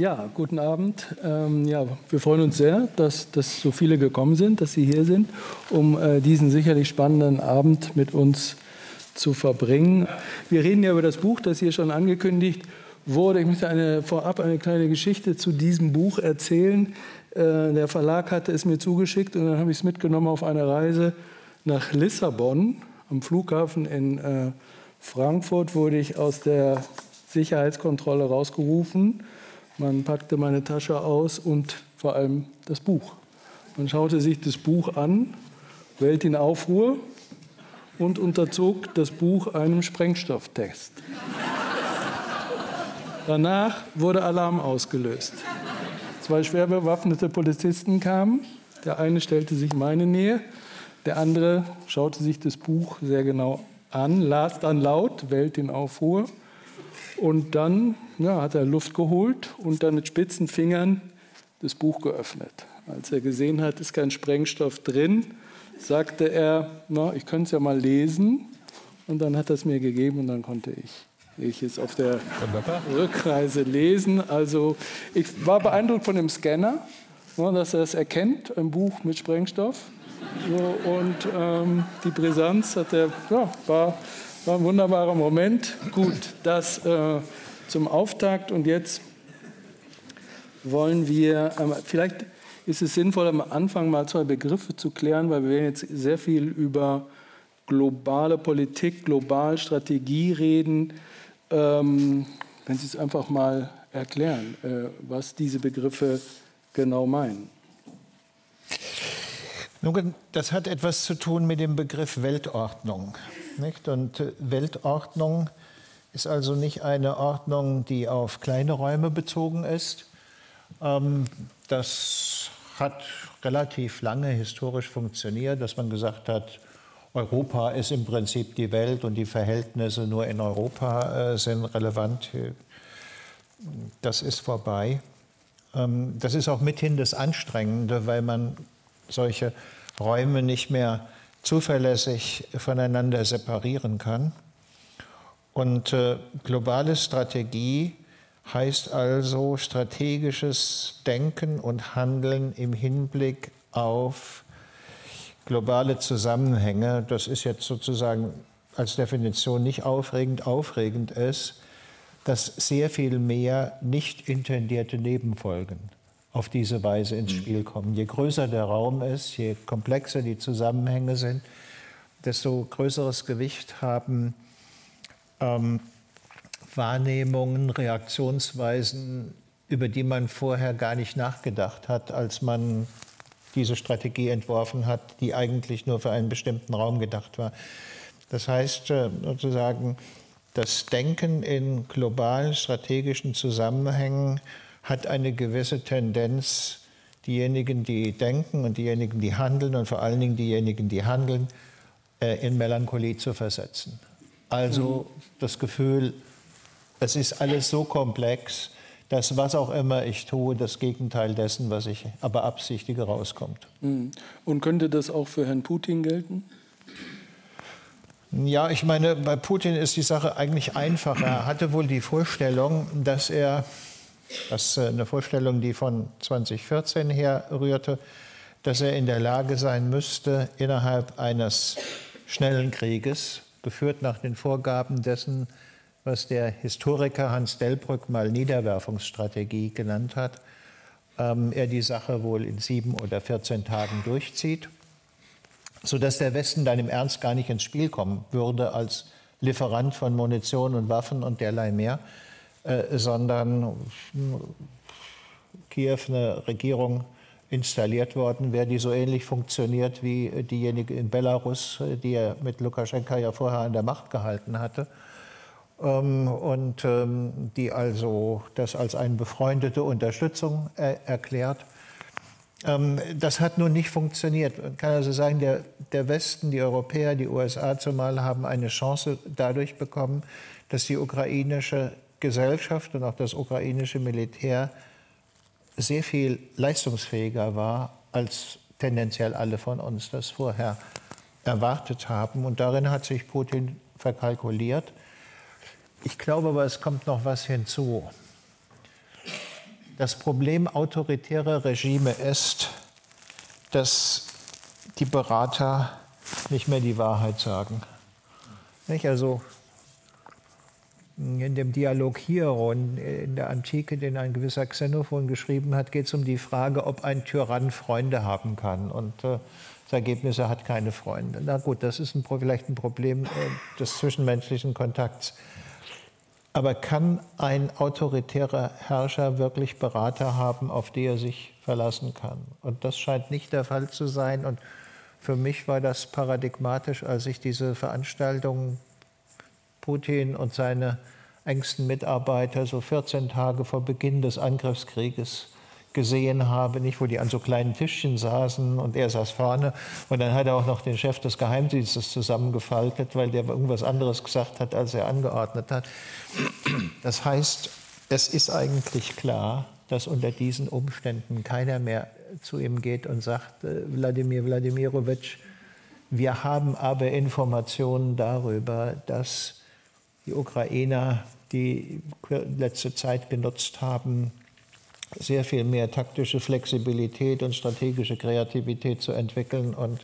Ja, guten Abend. Ähm, ja, wir freuen uns sehr, dass, dass so viele gekommen sind, dass Sie hier sind, um äh, diesen sicherlich spannenden Abend mit uns zu verbringen. Wir reden ja über das Buch, das hier schon angekündigt wurde. Ich möchte eine, vorab eine kleine Geschichte zu diesem Buch erzählen. Äh, der Verlag hatte es mir zugeschickt und dann habe ich es mitgenommen auf eine Reise nach Lissabon. Am Flughafen in äh, Frankfurt wurde ich aus der Sicherheitskontrolle rausgerufen man packte meine Tasche aus und vor allem das Buch. Man schaute sich das Buch an, Welt in Aufruhr und unterzog das Buch einem Sprengstofftest. Danach wurde Alarm ausgelöst. Zwei schwer bewaffnete Polizisten kamen. Der eine stellte sich meine Nähe, der andere schaute sich das Buch sehr genau an, las dann laut Welt in Aufruhr und dann ja, hat er Luft geholt und dann mit spitzen Fingern das Buch geöffnet. Als er gesehen hat, ist kein Sprengstoff drin, sagte er, na, ich könnte es ja mal lesen. Und dann hat er es mir gegeben und dann konnte ich ich es auf der Rückreise lesen. Also ich war beeindruckt von dem Scanner, dass er es erkennt, ein Buch mit Sprengstoff. Und ähm, die Brisanz hat er, ja, war war ein wunderbarer Moment. Gut, das äh, zum Auftakt. Und jetzt wollen wir, äh, vielleicht ist es sinnvoll, am Anfang mal zwei Begriffe zu klären, weil wir werden jetzt sehr viel über globale Politik, globale Strategie reden. Ähm, wenn Sie es einfach mal erklären, äh, was diese Begriffe genau meinen. Nun, das hat etwas zu tun mit dem Begriff Weltordnung. Nicht? Und äh, Weltordnung ist also nicht eine Ordnung, die auf kleine Räume bezogen ist. Ähm, das hat relativ lange historisch funktioniert, dass man gesagt hat, Europa ist im Prinzip die Welt und die Verhältnisse nur in Europa äh, sind relevant. Das ist vorbei. Ähm, das ist auch mithin das Anstrengende, weil man solche Räume nicht mehr zuverlässig voneinander separieren kann. Und äh, globale Strategie heißt also strategisches Denken und Handeln im Hinblick auf globale Zusammenhänge. Das ist jetzt sozusagen als Definition nicht aufregend. Aufregend ist, dass sehr viel mehr nicht intendierte Nebenfolgen auf diese Weise ins mhm. Spiel kommen. Je größer der Raum ist, je komplexer die Zusammenhänge sind, desto größeres Gewicht haben ähm, Wahrnehmungen, Reaktionsweisen, über die man vorher gar nicht nachgedacht hat, als man diese Strategie entworfen hat, die eigentlich nur für einen bestimmten Raum gedacht war. Das heißt äh, sozusagen, das Denken in globalen strategischen Zusammenhängen hat eine gewisse Tendenz, diejenigen, die denken und diejenigen, die handeln und vor allen Dingen diejenigen, die handeln, äh, in Melancholie zu versetzen. Also das Gefühl, es ist alles so komplex, dass was auch immer ich tue, das Gegenteil dessen, was ich aber absichtige, rauskommt. Mhm. Und könnte das auch für Herrn Putin gelten? Ja, ich meine, bei Putin ist die Sache eigentlich einfacher. Er hatte wohl die Vorstellung, dass er das ist äh, eine Vorstellung, die von 2014 her rührte, dass er in der Lage sein müsste, innerhalb eines schnellen Krieges, geführt nach den Vorgaben dessen, was der Historiker Hans Delbrück mal Niederwerfungsstrategie genannt hat, ähm, er die Sache wohl in sieben oder 14 Tagen durchzieht, sodass der Westen dann im Ernst gar nicht ins Spiel kommen würde als Lieferant von Munition und Waffen und derlei mehr, äh, sondern Kiew eine Regierung installiert worden wäre, die so ähnlich funktioniert wie diejenige in Belarus, die er mit Lukaschenka ja vorher an der Macht gehalten hatte. Ähm, und ähm, die also das als eine befreundete Unterstützung äh, erklärt. Ähm, das hat nun nicht funktioniert. Man kann also sagen, der, der Westen, die Europäer, die USA zumal haben eine Chance dadurch bekommen, dass die ukrainische Gesellschaft und auch das ukrainische Militär sehr viel leistungsfähiger war, als tendenziell alle von uns das vorher erwartet haben. Und darin hat sich Putin verkalkuliert. Ich glaube aber, es kommt noch was hinzu. Das Problem autoritärer Regime ist, dass die Berater nicht mehr die Wahrheit sagen. Nicht? Also in dem Dialog Hieron in der Antike, den ein gewisser Xenophon geschrieben hat, geht es um die Frage, ob ein Tyrann Freunde haben kann. Und äh, das Ergebnis, er hat keine Freunde. Na gut, das ist ein, vielleicht ein Problem äh, des zwischenmenschlichen Kontakts. Aber kann ein autoritärer Herrscher wirklich Berater haben, auf die er sich verlassen kann? Und das scheint nicht der Fall zu sein. Und für mich war das paradigmatisch, als ich diese Veranstaltung Putin und seine engsten Mitarbeiter so 14 Tage vor Beginn des Angriffskrieges gesehen habe, nicht, wo die an so kleinen Tischchen saßen und er saß vorne und dann hat er auch noch den Chef des Geheimdienstes zusammengefaltet, weil der irgendwas anderes gesagt hat, als er angeordnet hat. Das heißt, es ist eigentlich klar, dass unter diesen Umständen keiner mehr zu ihm geht und sagt, äh, Wladimir Wladimirovich, wir haben aber Informationen darüber, dass die Ukrainer die letzte Zeit genutzt haben, sehr viel mehr taktische Flexibilität und strategische Kreativität zu entwickeln. Und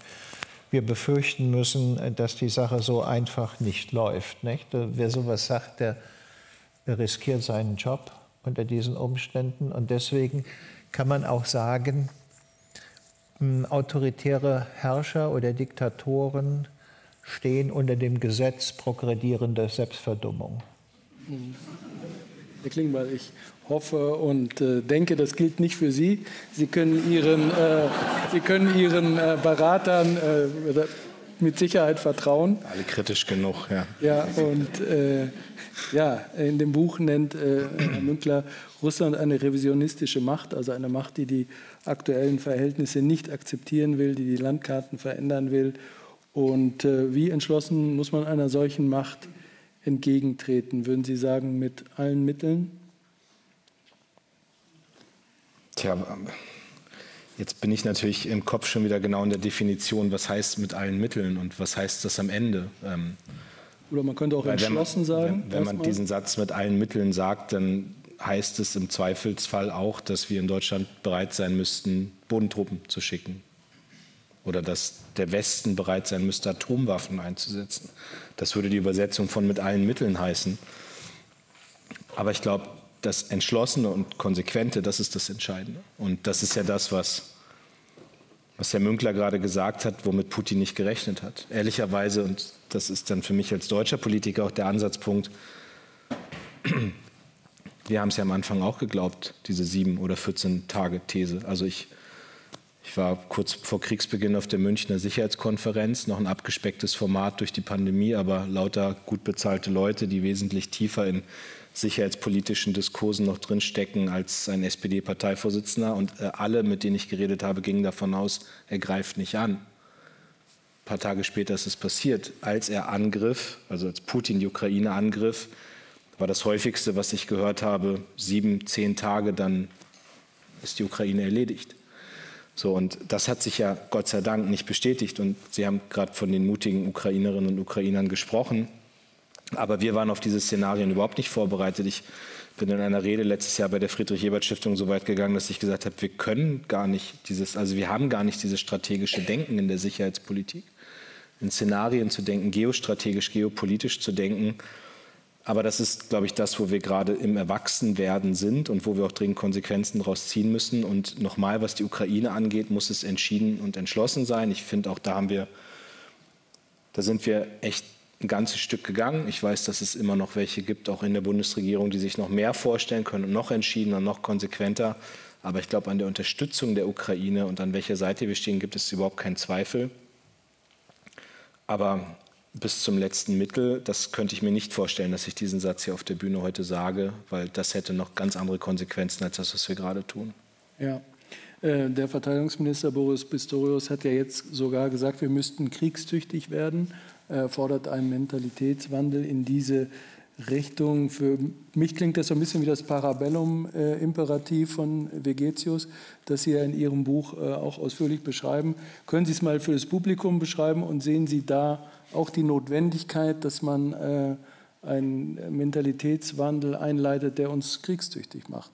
wir befürchten müssen, dass die Sache so einfach nicht läuft. Nicht? Wer sowas sagt, der riskiert seinen Job unter diesen Umständen. Und deswegen kann man auch sagen, autoritäre Herrscher oder Diktatoren stehen unter dem Gesetz progredierender Selbstverdummung. Herr Klingbeil, ich hoffe und äh, denke, das gilt nicht für Sie. Sie können Ihren, äh, Sie können Ihren äh, Beratern äh, mit Sicherheit vertrauen. Alle kritisch genug, ja. Ja, und äh, ja, in dem Buch nennt äh, Herr Münkler Russland eine revisionistische Macht, also eine Macht, die die aktuellen Verhältnisse nicht akzeptieren will, die die Landkarten verändern will und äh, wie entschlossen muss man einer solchen Macht entgegentreten? Würden Sie sagen, mit allen Mitteln? Tja, jetzt bin ich natürlich im Kopf schon wieder genau in der Definition, was heißt mit allen Mitteln und was heißt das am Ende. Ähm, Oder man könnte auch entschlossen wenn, sagen. Wenn, wenn man diesen Satz mit allen Mitteln sagt, dann heißt es im Zweifelsfall auch, dass wir in Deutschland bereit sein müssten, Bodentruppen zu schicken oder dass der Westen bereit sein müsste, Atomwaffen einzusetzen. Das würde die Übersetzung von mit allen Mitteln heißen. Aber ich glaube, das Entschlossene und Konsequente, das ist das Entscheidende. Und das ist ja das, was, was Herr Münkler gerade gesagt hat, womit Putin nicht gerechnet hat. Ehrlicherweise, und das ist dann für mich als deutscher Politiker auch der Ansatzpunkt, wir haben es ja am Anfang auch geglaubt, diese sieben oder 14 Tage These. Also ich ich war kurz vor Kriegsbeginn auf der Münchner Sicherheitskonferenz, noch ein abgespecktes Format durch die Pandemie, aber lauter gut bezahlte Leute, die wesentlich tiefer in sicherheitspolitischen Diskursen noch drinstecken als ein SPD-Parteivorsitzender. Und äh, alle, mit denen ich geredet habe, gingen davon aus, er greift nicht an. Ein paar Tage später ist es passiert. Als er angriff, also als Putin die Ukraine angriff, war das häufigste, was ich gehört habe, sieben, zehn Tage, dann ist die Ukraine erledigt. So, und das hat sich ja Gott sei Dank nicht bestätigt. Und Sie haben gerade von den mutigen Ukrainerinnen und Ukrainern gesprochen. Aber wir waren auf diese Szenarien überhaupt nicht vorbereitet. Ich bin in einer Rede letztes Jahr bei der Friedrich-Ebert-Stiftung so weit gegangen, dass ich gesagt habe, wir können gar nicht dieses, also wir haben gar nicht dieses strategische Denken in der Sicherheitspolitik, in Szenarien zu denken, geostrategisch, geopolitisch zu denken. Aber das ist, glaube ich, das, wo wir gerade im Erwachsenwerden sind und wo wir auch dringend Konsequenzen daraus ziehen müssen. Und nochmal, was die Ukraine angeht, muss es entschieden und entschlossen sein. Ich finde, auch da haben wir, da sind wir echt ein ganzes Stück gegangen. Ich weiß, dass es immer noch welche gibt, auch in der Bundesregierung, die sich noch mehr vorstellen können und noch entschiedener, noch konsequenter. Aber ich glaube, an der Unterstützung der Ukraine und an welcher Seite wir stehen, gibt es überhaupt keinen Zweifel. Aber bis zum letzten Mittel. Das könnte ich mir nicht vorstellen, dass ich diesen Satz hier auf der Bühne heute sage, weil das hätte noch ganz andere Konsequenzen als das, was wir gerade tun. Ja. Äh, der Verteidigungsminister Boris Pistorius hat ja jetzt sogar gesagt, wir müssten kriegstüchtig werden. Er fordert einen Mentalitätswandel in diese Richtung. Für mich klingt das so ein bisschen wie das Parabellum-Imperativ von Vegetius, das Sie ja in Ihrem Buch äh, auch ausführlich beschreiben. Können Sie es mal für das Publikum beschreiben und sehen Sie da auch die Notwendigkeit, dass man äh, einen Mentalitätswandel einleitet, der uns kriegstüchtig macht?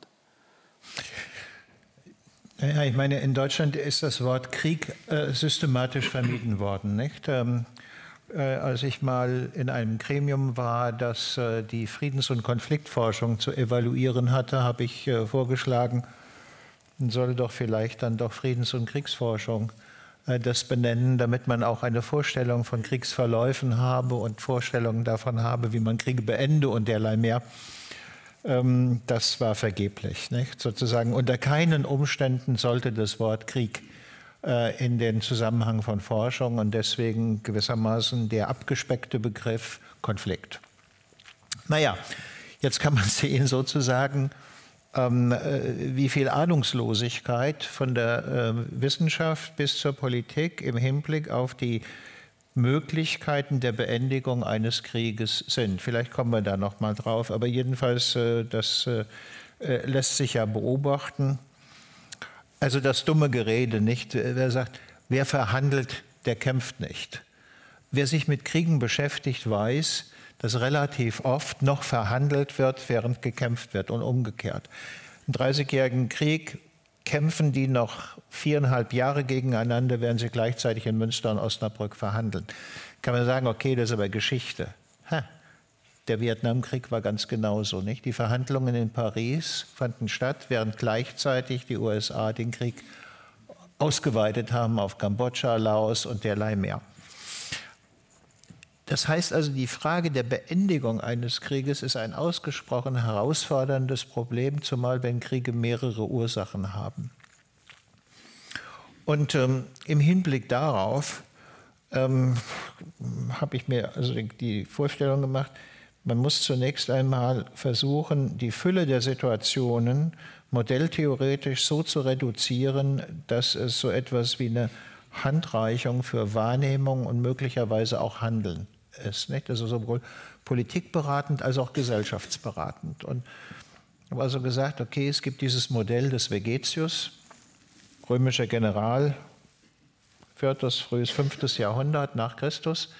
Ja, ich meine, in Deutschland ist das Wort Krieg äh, systematisch vermieden worden. Nicht? Ähm, äh, als ich mal in einem Gremium war, das äh, die Friedens- und Konfliktforschung zu evaluieren hatte, habe ich äh, vorgeschlagen, man solle doch vielleicht dann doch Friedens- und Kriegsforschung das benennen, damit man auch eine Vorstellung von Kriegsverläufen habe und Vorstellungen davon habe, wie man Kriege beende und derlei mehr. Ähm, das war vergeblich. Nicht? Sozusagen unter keinen Umständen sollte das Wort Krieg äh, in den Zusammenhang von Forschung und deswegen gewissermaßen der abgespeckte Begriff Konflikt. Naja, jetzt kann man sehen sozusagen, ähm, äh, wie viel Ahnungslosigkeit von der äh, Wissenschaft bis zur Politik im Hinblick auf die Möglichkeiten der Beendigung eines Krieges sind. Vielleicht kommen wir da noch mal drauf, aber jedenfalls äh, das äh, äh, lässt sich ja beobachten. Also das dumme Gerede, nicht? Wer sagt, wer verhandelt, der kämpft nicht. Wer sich mit Kriegen beschäftigt, weiß, dass relativ oft noch verhandelt wird, während gekämpft wird und umgekehrt. Im Dreißigjährigen Krieg kämpfen die noch viereinhalb Jahre gegeneinander, während sie gleichzeitig in Münster und Osnabrück verhandeln. Kann man sagen, okay, das ist aber Geschichte. Ha, der Vietnamkrieg war ganz genauso, nicht? Die Verhandlungen in Paris fanden statt, während gleichzeitig die USA den Krieg ausgeweitet haben auf Kambodscha, Laos und derlei mehr. Das heißt also, die Frage der Beendigung eines Krieges ist ein ausgesprochen herausforderndes Problem, zumal wenn Kriege mehrere Ursachen haben. Und ähm, im Hinblick darauf ähm, habe ich mir also die Vorstellung gemacht, man muss zunächst einmal versuchen, die Fülle der Situationen modelltheoretisch so zu reduzieren, dass es so etwas wie eine Handreichung für Wahrnehmung und möglicherweise auch Handeln ist. Nicht? Also sowohl politikberatend als auch gesellschaftsberatend. Und ich habe also gesagt, okay, es gibt dieses Modell des Vegetius, römischer General, 4. frühes 5. Jahrhundert nach Christus.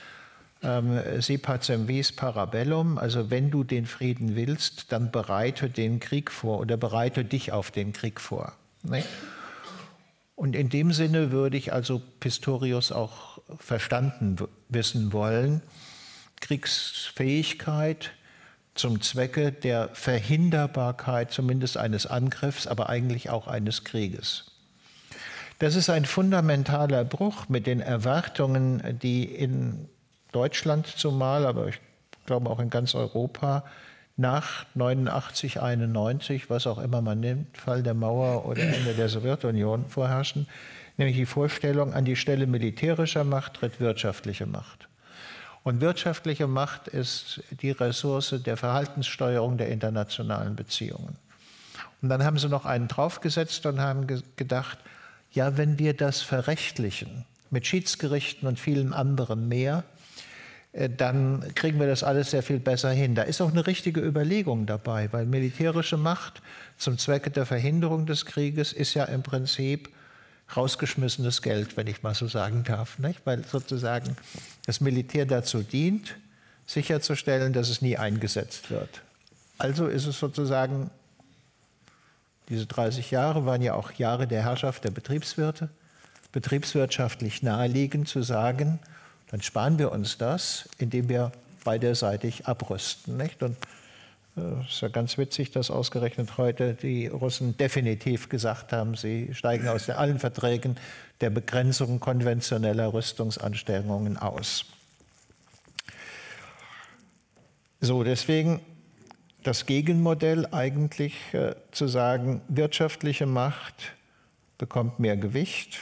Ähm, si pacem vis parabellum, also wenn du den Frieden willst, dann bereite den Krieg vor oder bereite dich auf den Krieg vor. Nicht? Und in dem Sinne würde ich also Pistorius auch verstanden wissen wollen. Kriegsfähigkeit zum Zwecke der Verhinderbarkeit zumindest eines Angriffs, aber eigentlich auch eines Krieges. Das ist ein fundamentaler Bruch mit den Erwartungen, die in Deutschland zumal, aber ich glaube auch in ganz Europa nach 89, 91, was auch immer man nimmt, Fall der Mauer oder Ende der Sowjetunion vorherrschen, nämlich die Vorstellung, an die Stelle militärischer Macht tritt wirtschaftliche Macht. Und wirtschaftliche Macht ist die Ressource der Verhaltenssteuerung der internationalen Beziehungen. Und dann haben sie noch einen draufgesetzt und haben gedacht, ja, wenn wir das verrechtlichen, mit Schiedsgerichten und vielen anderen mehr, dann kriegen wir das alles sehr viel besser hin. Da ist auch eine richtige Überlegung dabei, weil militärische Macht zum Zwecke der Verhinderung des Krieges ist ja im Prinzip rausgeschmissenes Geld, wenn ich mal so sagen darf, nicht? weil sozusagen das Militär dazu dient, sicherzustellen, dass es nie eingesetzt wird. Also ist es sozusagen, diese 30 Jahre waren ja auch Jahre der Herrschaft der Betriebswirte, betriebswirtschaftlich naheliegend zu sagen, dann sparen wir uns das, indem wir beiderseitig abrüsten. Nicht? Und es äh, ist ja ganz witzig, dass ausgerechnet heute die Russen definitiv gesagt haben, sie steigen aus allen Verträgen der Begrenzung konventioneller Rüstungsanstrengungen aus. So, deswegen das Gegenmodell eigentlich äh, zu sagen, wirtschaftliche Macht bekommt mehr Gewicht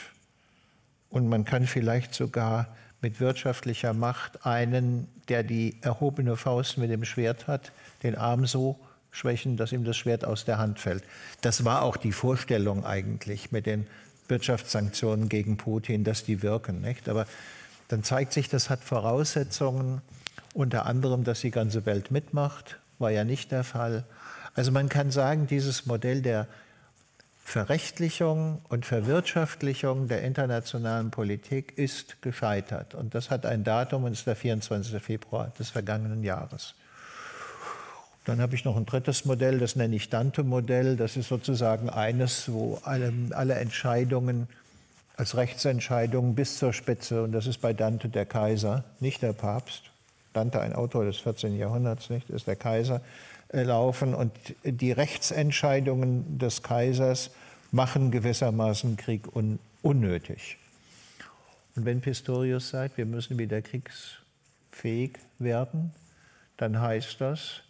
und man kann vielleicht sogar mit wirtschaftlicher Macht einen, der die erhobene Faust mit dem Schwert hat, den Arm so schwächen, dass ihm das Schwert aus der Hand fällt. Das war auch die Vorstellung eigentlich mit den Wirtschaftssanktionen gegen Putin, dass die wirken. Nicht? Aber dann zeigt sich, das hat Voraussetzungen, unter anderem, dass die ganze Welt mitmacht, war ja nicht der Fall. Also man kann sagen, dieses Modell der Verrechtlichung und Verwirtschaftlichung der internationalen Politik ist gescheitert. Und das hat ein Datum, und ist der 24. Februar des vergangenen Jahres. Dann habe ich noch ein drittes Modell, das nenne ich Dante-Modell. Das ist sozusagen eines, wo alle, alle Entscheidungen als Rechtsentscheidungen bis zur Spitze, und das ist bei Dante der Kaiser, nicht der Papst, Dante, ein Autor des 14. Jahrhunderts, nicht, ist der Kaiser, äh, laufen. Und die Rechtsentscheidungen des Kaisers machen gewissermaßen Krieg un unnötig. Und wenn Pistorius sagt, wir müssen wieder kriegsfähig werden, dann heißt das,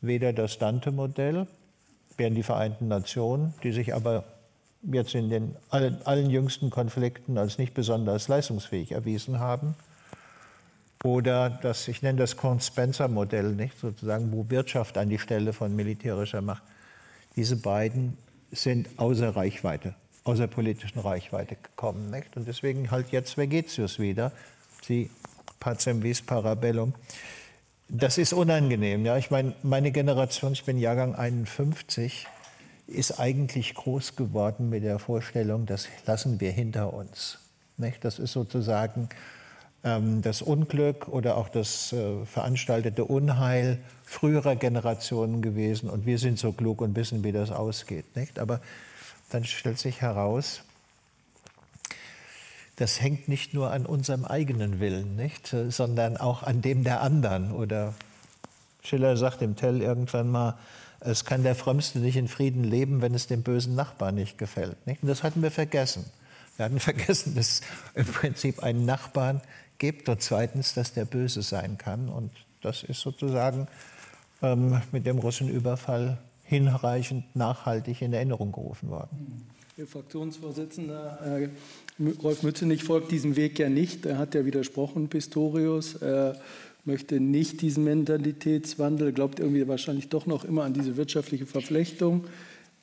weder das Dante-Modell, wären die Vereinten Nationen, die sich aber jetzt in den allen, allen jüngsten Konflikten als nicht besonders leistungsfähig erwiesen haben, oder das, ich nenne das Korn-Spencer-Modell, nicht sozusagen, wo Wirtschaft an die Stelle von militärischer Macht. Diese beiden sind außer Reichweite, außer politischen Reichweite gekommen. Nicht? Und deswegen halt jetzt Vegetius wieder, sie pacem vis parabellum. Das ist unangenehm. Ja? Ich meine, meine Generation, ich bin Jahrgang 51, ist eigentlich groß geworden mit der Vorstellung, das lassen wir hinter uns. Nicht? Das ist sozusagen das Unglück oder auch das äh, veranstaltete Unheil früherer Generationen gewesen und wir sind so klug und wissen, wie das ausgeht. Nicht? Aber dann stellt sich heraus, das hängt nicht nur an unserem eigenen Willen, nicht? sondern auch an dem der anderen. Oder Schiller sagt im Tell irgendwann mal, es kann der Frömmste nicht in Frieden leben, wenn es dem bösen Nachbarn nicht gefällt. Nicht? Und das hatten wir vergessen. Wir hatten vergessen, dass im Prinzip einen Nachbarn gibt und zweitens, dass der böse sein kann. Und das ist sozusagen ähm, mit dem Russenüberfall hinreichend nachhaltig in Erinnerung gerufen worden. Ihr Fraktionsvorsitzender äh, Rolf Mützenich folgt diesem Weg ja nicht. Er hat ja widersprochen, Pistorius. Er möchte nicht diesen Mentalitätswandel, glaubt irgendwie wahrscheinlich doch noch immer an diese wirtschaftliche Verflechtung.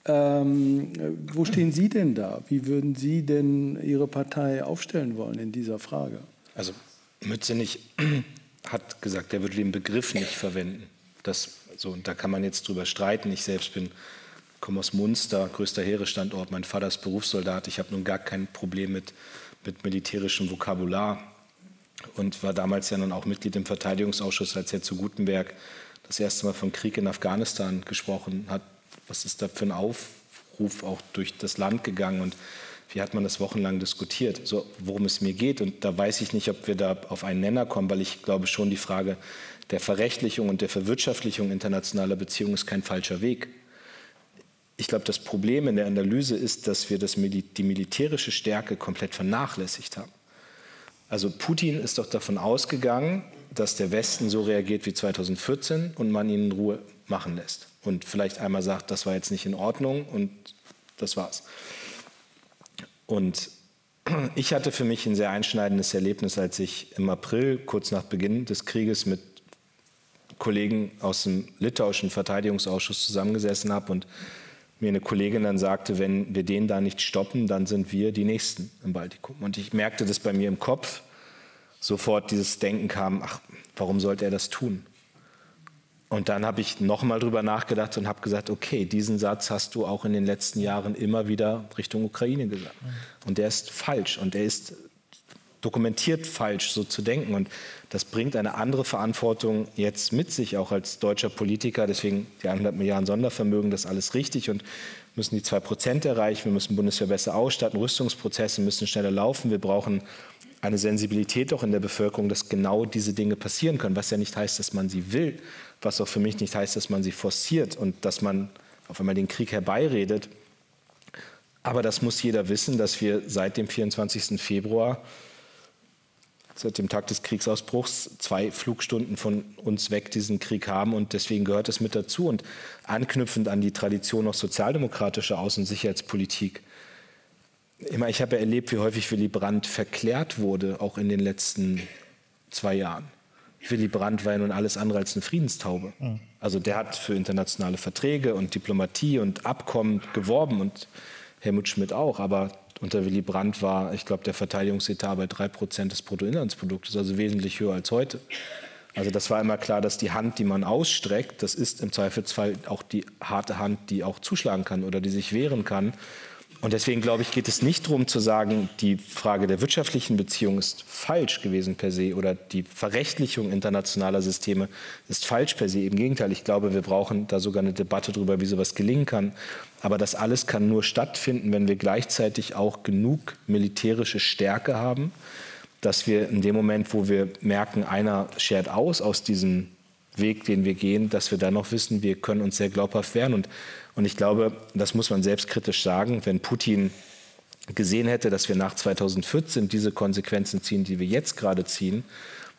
Ähm, wo stehen Sie denn da? Wie würden Sie denn Ihre Partei aufstellen wollen in dieser Frage? Also Mützenich hat gesagt, er würde den Begriff nicht verwenden. Das, so, und da kann man jetzt drüber streiten. Ich selbst bin, komme aus Munster, größter Heeresstandort. Mein Vater ist Berufssoldat. Ich habe nun gar kein Problem mit, mit militärischem Vokabular und war damals ja nun auch Mitglied im Verteidigungsausschuss, als Herr zu Gutenberg das erste Mal vom Krieg in Afghanistan gesprochen hat. Was ist da für ein Aufruf auch durch das Land gegangen? Und wie hat man das wochenlang diskutiert, so, worum es mir geht. Und da weiß ich nicht, ob wir da auf einen Nenner kommen, weil ich glaube schon, die Frage der Verrechtlichung und der Verwirtschaftlichung internationaler Beziehungen ist kein falscher Weg. Ich glaube, das Problem in der Analyse ist, dass wir das, die militärische Stärke komplett vernachlässigt haben. Also Putin ist doch davon ausgegangen, dass der Westen so reagiert wie 2014 und man ihn in Ruhe machen lässt. Und vielleicht einmal sagt, das war jetzt nicht in Ordnung und das war's. Und ich hatte für mich ein sehr einschneidendes Erlebnis, als ich im April, kurz nach Beginn des Krieges, mit Kollegen aus dem litauischen Verteidigungsausschuss zusammengesessen habe und mir eine Kollegin dann sagte, wenn wir den da nicht stoppen, dann sind wir die Nächsten im Baltikum. Und ich merkte das bei mir im Kopf, sofort dieses Denken kam, ach, warum sollte er das tun? Und dann habe ich nochmal drüber nachgedacht und habe gesagt, okay, diesen Satz hast du auch in den letzten Jahren immer wieder Richtung Ukraine gesagt. Und der ist falsch und der ist dokumentiert falsch, so zu denken. Und das bringt eine andere Verantwortung jetzt mit sich, auch als deutscher Politiker. Deswegen die 100 Milliarden Sondervermögen, das ist alles richtig und müssen die 2 Prozent erreichen. Wir müssen Bundeswehr besser ausstatten, Rüstungsprozesse müssen schneller laufen. Wir brauchen eine Sensibilität auch in der Bevölkerung, dass genau diese Dinge passieren können, was ja nicht heißt, dass man sie will, was auch für mich nicht heißt, dass man sie forciert und dass man auf einmal den Krieg herbeiredet. Aber das muss jeder wissen, dass wir seit dem 24. Februar, seit dem Tag des Kriegsausbruchs, zwei Flugstunden von uns weg diesen Krieg haben und deswegen gehört es mit dazu. Und anknüpfend an die Tradition auch sozialdemokratischer Außen- und Sicherheitspolitik. Immer, ich habe erlebt, wie häufig Willy Brandt verklärt wurde, auch in den letzten zwei Jahren. Willy Brandt war ja nun alles andere als eine Friedenstaube. Mhm. Also der hat für internationale Verträge und Diplomatie und Abkommen geworben und Helmut Schmidt auch. Aber unter Willy Brandt war, ich glaube, der Verteidigungsetat bei drei Prozent des Bruttoinlandsproduktes, also wesentlich höher als heute. Also das war immer klar, dass die Hand, die man ausstreckt, das ist im Zweifelsfall auch die harte Hand, die auch zuschlagen kann oder die sich wehren kann. Und deswegen glaube ich, geht es nicht darum zu sagen, die Frage der wirtschaftlichen Beziehung ist falsch gewesen per se oder die Verrechtlichung internationaler Systeme ist falsch per se. Im Gegenteil, ich glaube, wir brauchen da sogar eine Debatte darüber, wie sowas gelingen kann. Aber das alles kann nur stattfinden, wenn wir gleichzeitig auch genug militärische Stärke haben, dass wir in dem Moment, wo wir merken, einer schert aus aus diesem Weg, den wir gehen, dass wir dann noch wissen, wir können uns sehr glaubhaft wehren. Und und ich glaube, das muss man selbstkritisch sagen, wenn Putin gesehen hätte, dass wir nach 2014 diese Konsequenzen ziehen, die wir jetzt gerade ziehen,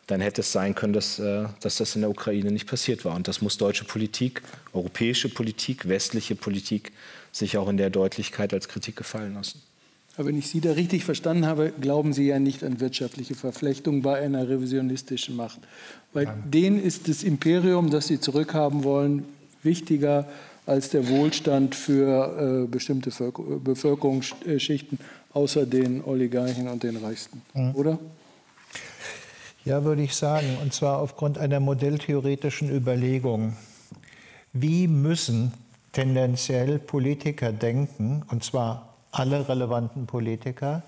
dann hätte es sein können, dass, äh, dass das in der Ukraine nicht passiert war. Und das muss deutsche Politik, europäische Politik, westliche Politik sich auch in der Deutlichkeit als Kritik gefallen lassen. Aber wenn ich Sie da richtig verstanden habe, glauben Sie ja nicht an wirtschaftliche Verflechtung bei einer revisionistischen Macht. Bei denen ist das Imperium, das Sie zurückhaben wollen, wichtiger als der Wohlstand für äh, bestimmte Bevölkerungsschichten außer den Oligarchen und den Reichsten, mhm. oder? Ja, würde ich sagen, und zwar aufgrund einer modelltheoretischen Überlegung. Wie müssen tendenziell Politiker denken, und zwar alle relevanten Politiker,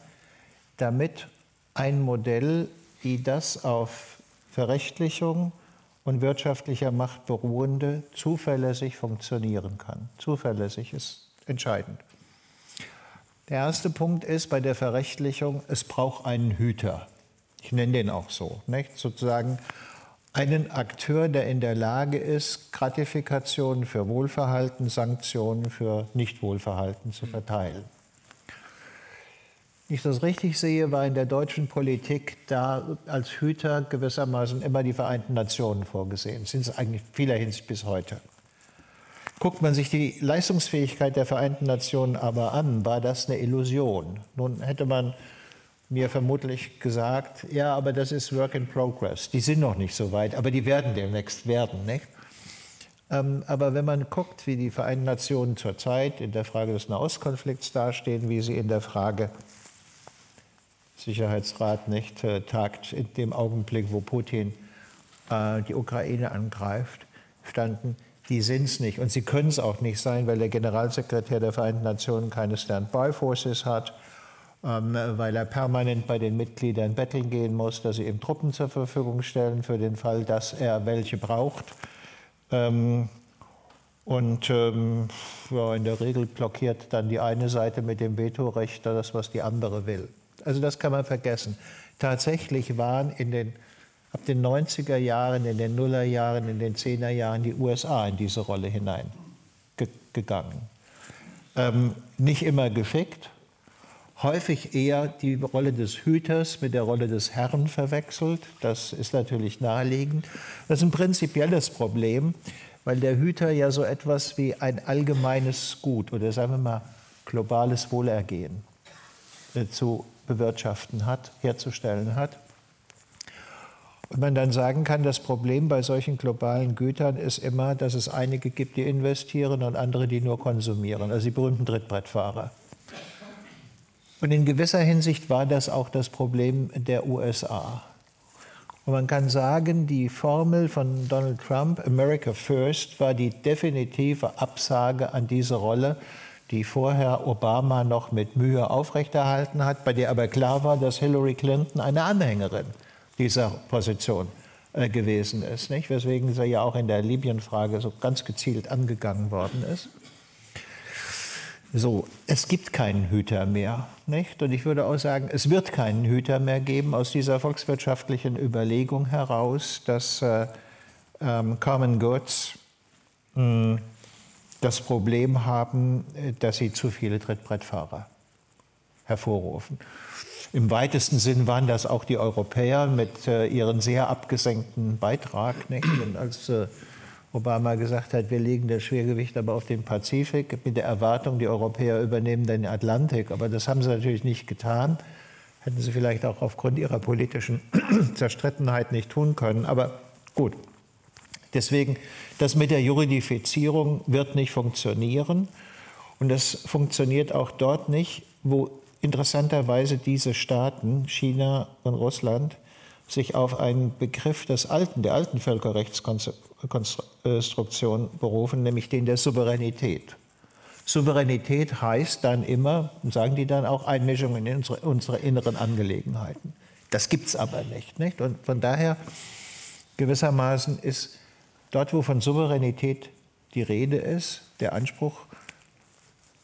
damit ein Modell, wie das auf Verrechtlichung, und wirtschaftlicher Macht beruhende zuverlässig funktionieren kann. Zuverlässig ist entscheidend. Der erste Punkt ist bei der Verrechtlichung, es braucht einen Hüter. Ich nenne den auch so. Nicht? Sozusagen einen Akteur, der in der Lage ist, Gratifikationen für Wohlverhalten, Sanktionen für Nichtwohlverhalten zu verteilen ich das richtig sehe, war in der deutschen Politik da als Hüter gewissermaßen immer die Vereinten Nationen vorgesehen. Sind es eigentlich vieler Hinsicht bis heute. Guckt man sich die Leistungsfähigkeit der Vereinten Nationen aber an, war das eine Illusion. Nun hätte man mir vermutlich gesagt, ja, aber das ist Work in Progress. Die sind noch nicht so weit, aber die werden demnächst werden. Nicht? Ähm, aber wenn man guckt, wie die Vereinten Nationen zurzeit in der Frage des Nahostkonflikts dastehen, wie sie in der Frage Sicherheitsrat nicht äh, tagt in dem Augenblick, wo Putin äh, die Ukraine angreift, standen, die sind es nicht. Und sie können es auch nicht sein, weil der Generalsekretär der Vereinten Nationen keine Stand-by-Forces hat, ähm, weil er permanent bei den Mitgliedern betteln gehen muss, dass sie ihm Truppen zur Verfügung stellen für den Fall, dass er welche braucht. Ähm, und ähm, ja, in der Regel blockiert dann die eine Seite mit dem Vetorecht das, was die andere will. Also das kann man vergessen. Tatsächlich waren in den, ab den 90er Jahren, in den Nullerjahren, in den 10er Jahren die USA in diese Rolle hineingegangen. Ähm, nicht immer geschickt, häufig eher die Rolle des Hüters mit der Rolle des Herrn verwechselt. Das ist natürlich naheliegend. Das ist ein prinzipielles Problem, weil der Hüter ja so etwas wie ein allgemeines Gut oder sagen wir mal globales Wohlergehen äh, zu bewirtschaften hat, herzustellen hat. Und man dann sagen kann, das Problem bei solchen globalen Gütern ist immer, dass es einige gibt, die investieren und andere, die nur konsumieren, also die berühmten Trittbrettfahrer. Und in gewisser Hinsicht war das auch das Problem der USA. Und man kann sagen, die Formel von Donald Trump, America First, war die definitive Absage an diese Rolle die vorher Obama noch mit Mühe aufrechterhalten hat, bei der aber klar war, dass Hillary Clinton eine Anhängerin dieser Position äh, gewesen ist, nicht? weswegen sie ja auch in der Libyen-Frage so ganz gezielt angegangen worden ist. So, es gibt keinen Hüter mehr, nicht? Und ich würde auch sagen, es wird keinen Hüter mehr geben aus dieser volkswirtschaftlichen Überlegung heraus, dass äh, ähm, Common Goods mh, das Problem haben, äh, dass sie zu viele Trittbrettfahrer hervorrufen. Im weitesten Sinn waren das auch die Europäer mit äh, ihrem sehr abgesenkten Beitrag. Nicht? Und als äh, Obama gesagt hat, wir legen das Schwergewicht aber auf den Pazifik mit der Erwartung, die Europäer übernehmen den Atlantik. Aber das haben sie natürlich nicht getan. Hätten sie vielleicht auch aufgrund ihrer politischen Zerstrittenheit nicht tun können. Aber gut, Deswegen, das mit der Juridifizierung wird nicht funktionieren. Und das funktioniert auch dort nicht, wo interessanterweise diese Staaten, China und Russland, sich auf einen Begriff des alten, der alten Völkerrechtskonstruktion berufen, nämlich den der Souveränität. Souveränität heißt dann immer, sagen die dann auch, Einmischung in unsere, unsere inneren Angelegenheiten. Das gibt es aber nicht, nicht. Und von daher gewissermaßen ist dort, wo von Souveränität die Rede ist, der Anspruch,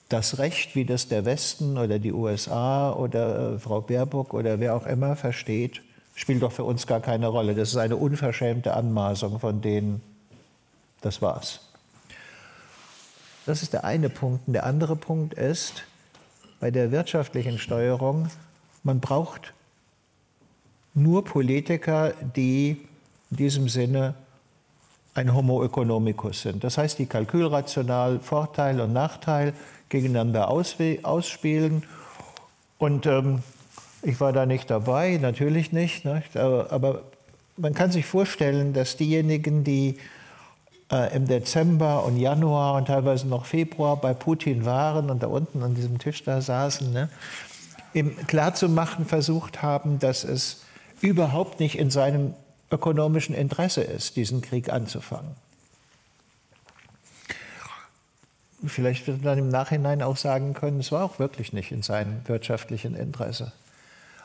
das Recht, wie das der Westen oder die USA oder äh, Frau Baerbock oder wer auch immer versteht, spielt doch für uns gar keine Rolle. Das ist eine unverschämte Anmaßung von denen, das war's. Das ist der eine Punkt. Und der andere Punkt ist, bei der wirtschaftlichen Steuerung, man braucht nur Politiker, die in diesem Sinne ein Homo economicus sind. Das heißt, die kalkülrational Vorteil und Nachteil gegeneinander ausspielen. Und ähm, ich war da nicht dabei, natürlich nicht, nicht aber, aber, man kann sich vorstellen, dass diejenigen, die äh, im Dezember und Januar und teilweise noch Februar bei Putin waren und da unten an diesem Tisch da saßen, ne, ihm klarzumachen versucht haben, dass es überhaupt nicht in seinem ökonomischen Interesse ist, diesen Krieg anzufangen. Vielleicht wird man im Nachhinein auch sagen können, es war auch wirklich nicht in seinem wirtschaftlichen Interesse.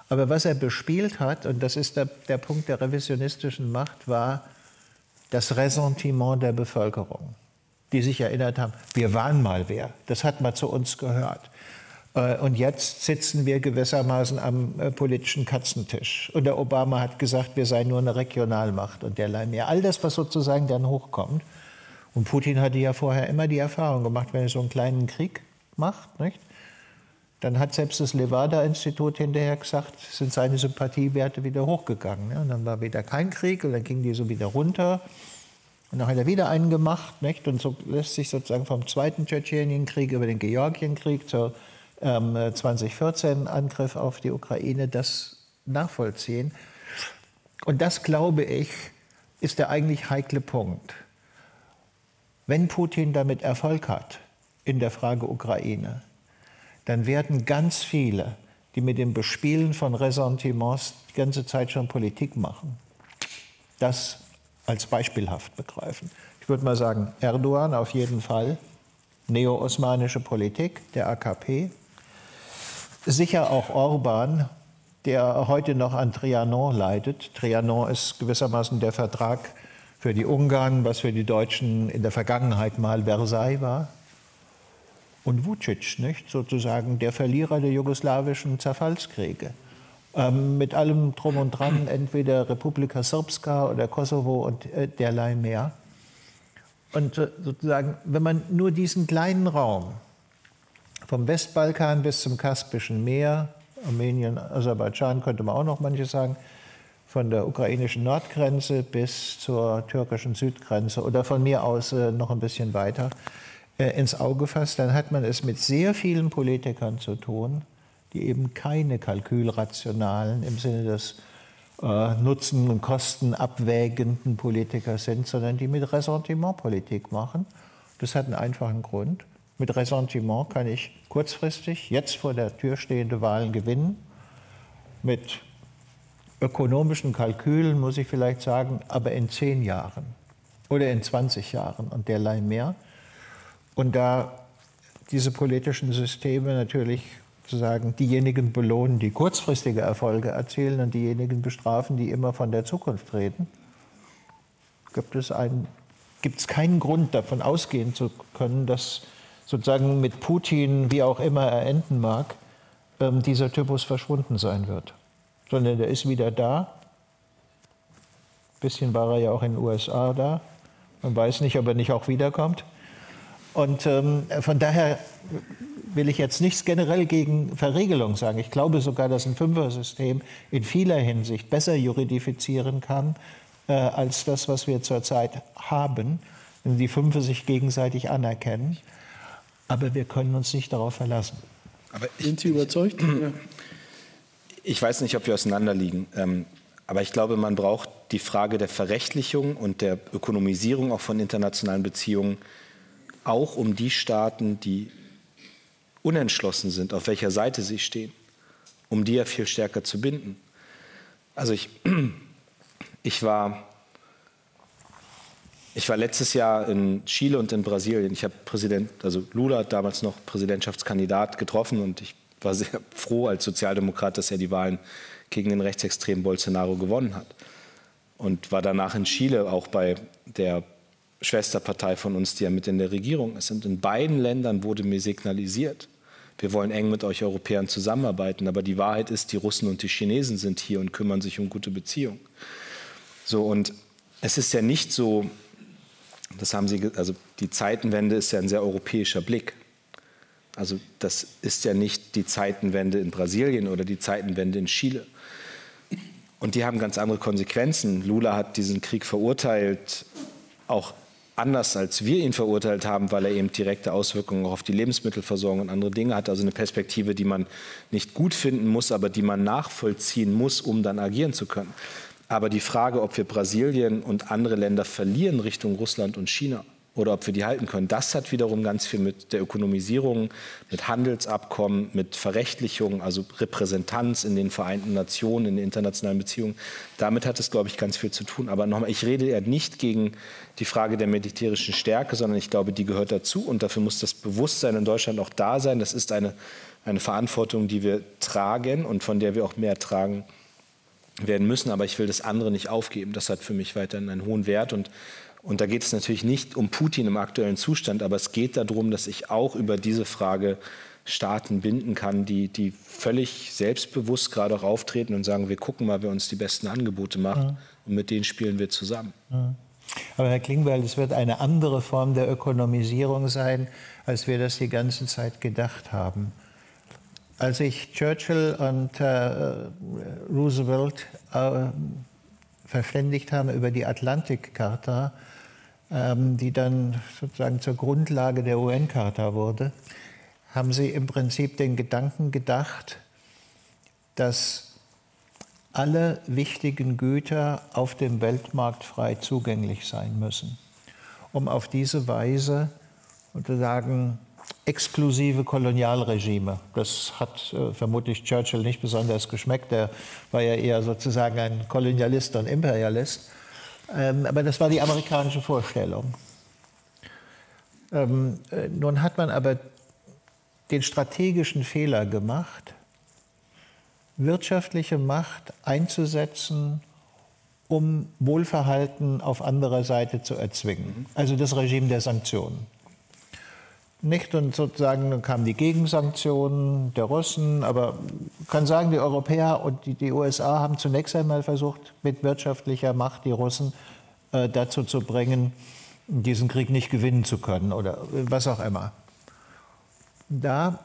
Aber was er bespielt hat, und das ist der, der Punkt der revisionistischen Macht, war das Ressentiment der Bevölkerung, die sich erinnert haben, wir waren mal wer, das hat mal zu uns gehört. Äh, und jetzt sitzen wir gewissermaßen am äh, politischen Katzentisch. Und der Obama hat gesagt, wir seien nur eine Regionalmacht und derlei mehr. All das, was sozusagen dann hochkommt. Und Putin hatte ja vorher immer die Erfahrung gemacht, wenn er so einen kleinen Krieg macht, nicht? dann hat selbst das Levada-Institut hinterher gesagt, sind seine Sympathiewerte wieder hochgegangen. Und dann war wieder kein Krieg und dann ging die so wieder runter. Und dann hat er wieder einen gemacht. Nicht? Und so lässt sich sozusagen vom zweiten Tschetschenienkrieg über den Georgienkrieg zur 2014 Angriff auf die Ukraine das nachvollziehen. Und das, glaube ich, ist der eigentlich heikle Punkt. Wenn Putin damit Erfolg hat in der Frage Ukraine, dann werden ganz viele, die mit dem Bespielen von Ressentiments die ganze Zeit schon Politik machen, das als beispielhaft begreifen. Ich würde mal sagen, Erdogan auf jeden Fall, neo-osmanische Politik der AKP, sicher auch Orban, der heute noch an Trianon leidet. Trianon ist gewissermaßen der Vertrag für die Ungarn, was für die Deutschen in der Vergangenheit mal Versailles war. Und Vucic, nicht? sozusagen der Verlierer der jugoslawischen Zerfallskriege. Ähm, mit allem Drum und Dran, entweder Republika Srpska oder Kosovo und äh, derlei mehr. Und äh, sozusagen, wenn man nur diesen kleinen Raum vom Westbalkan bis zum Kaspischen Meer, Armenien, Aserbaidschan könnte man auch noch manches sagen, von der ukrainischen Nordgrenze bis zur türkischen Südgrenze oder von mir aus äh, noch ein bisschen weiter äh, ins Auge fasst, dann hat man es mit sehr vielen Politikern zu tun, die eben keine kalkülrationalen im Sinne des äh, Nutzen- und Kosten abwägenden Politiker sind, sondern die mit Ressentiment Politik machen. Das hat einen einfachen Grund. Mit Ressentiment kann ich kurzfristig, jetzt vor der Tür stehende Wahlen gewinnen. Mit ökonomischen Kalkülen, muss ich vielleicht sagen, aber in zehn Jahren oder in 20 Jahren und derlei mehr. Und da diese politischen Systeme natürlich sozusagen diejenigen belohnen, die kurzfristige Erfolge erzielen und diejenigen bestrafen, die immer von der Zukunft reden, gibt es, einen, gibt es keinen Grund davon ausgehen zu können, dass sozusagen mit Putin, wie auch immer er enden mag, ähm, dieser Typus verschwunden sein wird sondern der ist wieder da. Ein bisschen war er ja auch in den USA da. Man weiß nicht, ob er nicht auch wiederkommt. Und ähm, von daher will ich jetzt nichts generell gegen Verregelung sagen. Ich glaube sogar, dass ein Fünfer-System in vieler Hinsicht besser juridifizieren kann, äh, als das, was wir zurzeit haben, wenn die Fünfe sich gegenseitig anerkennen. Aber wir können uns nicht darauf verlassen. Aber Sind Sie überzeugt? Ich weiß nicht, ob wir auseinanderliegen. Ähm, aber ich glaube, man braucht die Frage der Verrechtlichung und der Ökonomisierung auch von internationalen Beziehungen auch um die Staaten, die unentschlossen sind, auf welcher Seite sie stehen, um die ja viel stärker zu binden. Also ich, ich war ich war letztes Jahr in Chile und in Brasilien. Ich habe Präsident, also Lula, damals noch Präsidentschaftskandidat, getroffen und ich war sehr froh als Sozialdemokrat, dass er die Wahlen gegen den rechtsextremen Bolsonaro gewonnen hat. Und war danach in Chile auch bei der Schwesterpartei von uns, die ja mit in der Regierung ist. Und in beiden Ländern wurde mir signalisiert, wir wollen eng mit euch Europäern zusammenarbeiten, aber die Wahrheit ist, die Russen und die Chinesen sind hier und kümmern sich um gute Beziehungen. So, und es ist ja nicht so, das haben Sie, also die Zeitenwende ist ja ein sehr europäischer Blick. Also das ist ja nicht die Zeitenwende in Brasilien oder die Zeitenwende in Chile. Und die haben ganz andere Konsequenzen. Lula hat diesen Krieg verurteilt, auch anders als wir ihn verurteilt haben, weil er eben direkte Auswirkungen auf die Lebensmittelversorgung und andere Dinge hat. Also eine Perspektive, die man nicht gut finden muss, aber die man nachvollziehen muss, um dann agieren zu können. Aber die Frage, ob wir Brasilien und andere Länder verlieren Richtung Russland und China, oder ob wir die halten können. Das hat wiederum ganz viel mit der Ökonomisierung, mit Handelsabkommen, mit Verrechtlichung, also Repräsentanz in den Vereinten Nationen, in den internationalen Beziehungen. Damit hat es, glaube ich, ganz viel zu tun. Aber nochmal, ich rede ja nicht gegen die Frage der militärischen Stärke, sondern ich glaube, die gehört dazu und dafür muss das Bewusstsein in Deutschland auch da sein. Das ist eine, eine Verantwortung, die wir tragen und von der wir auch mehr tragen werden müssen. Aber ich will das andere nicht aufgeben. Das hat für mich weiterhin einen hohen Wert und und da geht es natürlich nicht um Putin im aktuellen Zustand, aber es geht darum, dass ich auch über diese Frage Staaten binden kann, die, die völlig selbstbewusst gerade auch auftreten und sagen, wir gucken mal, wer uns die besten Angebote macht ja. und mit denen spielen wir zusammen. Ja. Aber Herr Klingbeil, es wird eine andere Form der Ökonomisierung sein, als wir das die ganze Zeit gedacht haben. Als ich Churchill und äh, Roosevelt äh, verständigt haben über die Atlantikcharta, ähm, die dann sozusagen zur Grundlage der UN-Charta wurde, haben sie im Prinzip den Gedanken gedacht, dass alle wichtigen Güter auf dem Weltmarkt frei zugänglich sein müssen, um auf diese Weise sozusagen exklusive Kolonialregime. Das hat äh, vermutlich Churchill nicht besonders geschmeckt. Der war ja eher sozusagen ein Kolonialist und Imperialist. Ähm, aber das war die amerikanische Vorstellung. Ähm, äh, nun hat man aber den strategischen Fehler gemacht, wirtschaftliche Macht einzusetzen, um Wohlverhalten auf anderer Seite zu erzwingen. Also das Regime der Sanktionen. Nicht? Und sozusagen dann kamen die Gegensanktionen der Russen. Aber ich kann sagen, die Europäer und die, die USA haben zunächst einmal versucht, mit wirtschaftlicher Macht die Russen äh, dazu zu bringen, diesen Krieg nicht gewinnen zu können oder was auch immer. Da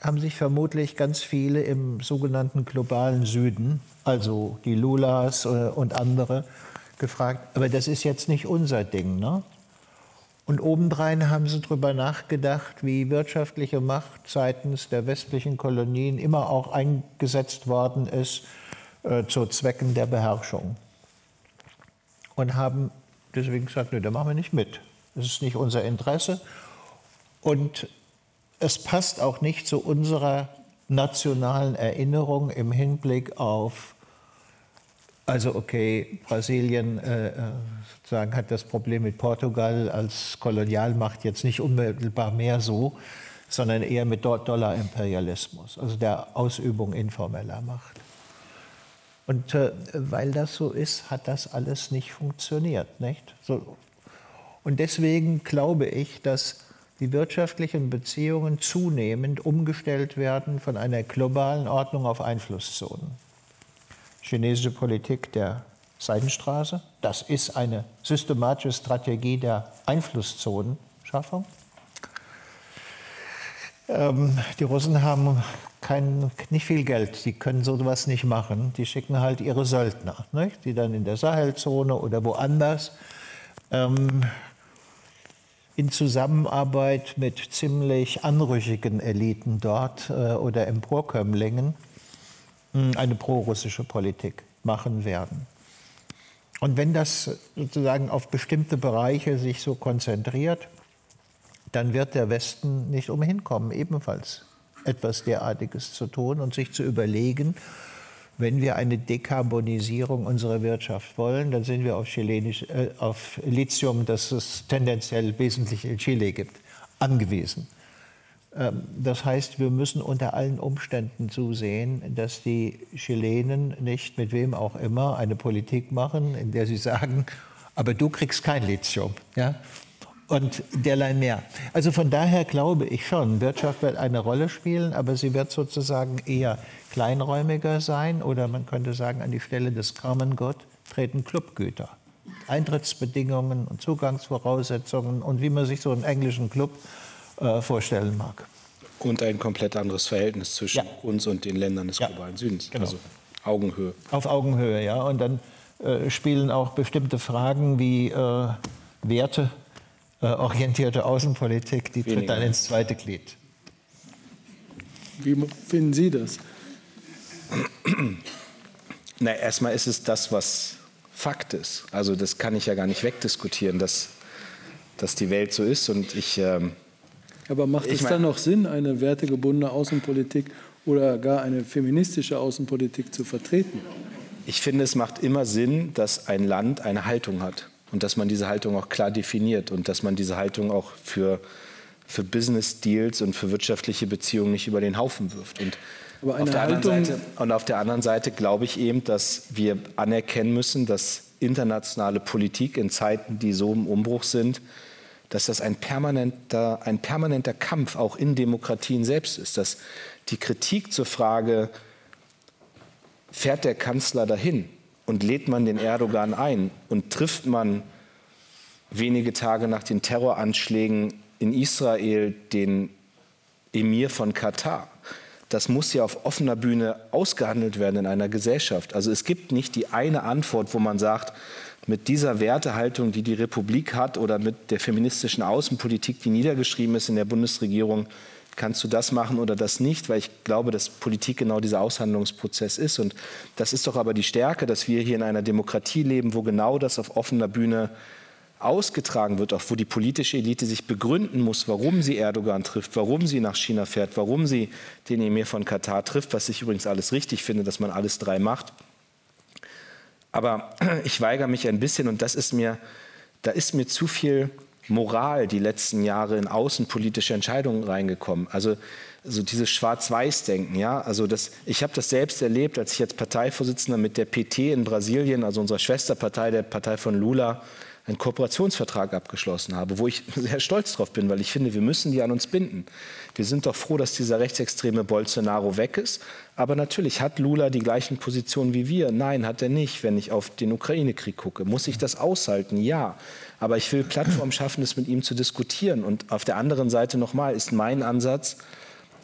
haben sich vermutlich ganz viele im sogenannten globalen Süden, also die Lulas äh, und andere, gefragt, aber das ist jetzt nicht unser Ding. Ne? Und obendrein haben sie darüber nachgedacht, wie wirtschaftliche Macht seitens der westlichen Kolonien immer auch eingesetzt worden ist äh, zu Zwecken der Beherrschung. Und haben deswegen gesagt, nee, da machen wir nicht mit. Das ist nicht unser Interesse. Und es passt auch nicht zu unserer nationalen Erinnerung im Hinblick auf also okay, Brasilien äh, äh, sozusagen hat das Problem mit Portugal als Kolonialmacht jetzt nicht unmittelbar mehr so, sondern eher mit Dollarimperialismus, also der Ausübung informeller Macht. Und äh, weil das so ist, hat das alles nicht funktioniert. Nicht? So. Und deswegen glaube ich, dass die wirtschaftlichen Beziehungen zunehmend umgestellt werden von einer globalen Ordnung auf Einflusszonen chinesische Politik der Seidenstraße. Das ist eine systematische Strategie der Einflusszonenschaffung. Ähm, die Russen haben kein, nicht viel Geld, sie können so etwas nicht machen. Die schicken halt ihre Söldner, nicht? die dann in der Sahelzone oder woanders ähm, in Zusammenarbeit mit ziemlich anrüchigen Eliten dort äh, oder Emporkömmlingen eine prorussische Politik machen werden. Und wenn das sozusagen auf bestimmte Bereiche sich so konzentriert, dann wird der Westen nicht umhin kommen, ebenfalls etwas derartiges zu tun und sich zu überlegen, wenn wir eine Dekarbonisierung unserer Wirtschaft wollen, dann sind wir auf, Chilenisch, äh, auf Lithium, das es tendenziell wesentlich in Chile gibt, angewiesen. Ähm, das heißt, wir müssen unter allen Umständen zusehen, dass die Chilenen nicht mit wem auch immer eine Politik machen, in der sie sagen, aber du kriegst kein Lithium. Ja? Und derlei mehr. Also von daher glaube ich schon, Wirtschaft wird eine Rolle spielen, aber sie wird sozusagen eher kleinräumiger sein oder man könnte sagen, an die Stelle des Common Good treten Clubgüter. Eintrittsbedingungen und Zugangsvoraussetzungen und wie man sich so einen englischen Club vorstellen mag. Und ein komplett anderes Verhältnis zwischen ja. uns und den Ländern des ja. globalen Südens. Genau. Also Augenhöhe. Auf Augenhöhe, ja. Und dann äh, spielen auch bestimmte Fragen wie äh, werteorientierte äh, Außenpolitik, die Weniger. tritt dann ins zweite Glied. Wie finden Sie das? Na, erstmal ist es das, was Fakt ist. Also das kann ich ja gar nicht wegdiskutieren, dass, dass die Welt so ist. Und ich ähm, aber macht es dann noch Sinn, eine wertegebundene Außenpolitik oder gar eine feministische Außenpolitik zu vertreten? Ich finde, es macht immer Sinn, dass ein Land eine Haltung hat und dass man diese Haltung auch klar definiert und dass man diese Haltung auch für, für Business-Deals und für wirtschaftliche Beziehungen nicht über den Haufen wirft. Und auf, Seite, und auf der anderen Seite glaube ich eben, dass wir anerkennen müssen, dass internationale Politik in Zeiten, die so im Umbruch sind, dass das ein permanenter, ein permanenter Kampf auch in Demokratien selbst ist, dass die Kritik zur Frage, fährt der Kanzler dahin und lädt man den Erdogan ein und trifft man wenige Tage nach den Terroranschlägen in Israel den Emir von Katar. Das muss ja auf offener Bühne ausgehandelt werden in einer Gesellschaft. Also es gibt nicht die eine Antwort, wo man sagt, mit dieser Wertehaltung, die die Republik hat oder mit der feministischen Außenpolitik, die niedergeschrieben ist in der Bundesregierung, kannst du das machen oder das nicht, weil ich glaube, dass Politik genau dieser Aushandlungsprozess ist. Und das ist doch aber die Stärke, dass wir hier in einer Demokratie leben, wo genau das auf offener Bühne ausgetragen wird, auch wo die politische Elite sich begründen muss, warum sie Erdogan trifft, warum sie nach China fährt, warum sie den Emir von Katar trifft, was ich übrigens alles richtig finde, dass man alles drei macht. Aber ich weigere mich ein bisschen und das ist mir, da ist mir zu viel Moral die letzten Jahre in außenpolitische Entscheidungen reingekommen. Also, also dieses Schwarz-Weiß-Denken, ja. Also das, ich habe das selbst erlebt, als ich als Parteivorsitzender mit der PT in Brasilien, also unserer Schwesterpartei, der Partei von Lula, einen Kooperationsvertrag abgeschlossen habe, wo ich sehr stolz drauf bin, weil ich finde, wir müssen die an uns binden. Wir sind doch froh, dass dieser rechtsextreme Bolsonaro weg ist. Aber natürlich hat Lula die gleichen Positionen wie wir. Nein, hat er nicht, wenn ich auf den Ukraine-Krieg gucke. Muss ich das aushalten? Ja. Aber ich will Plattform schaffen, es mit ihm zu diskutieren. Und auf der anderen Seite nochmal ist mein Ansatz,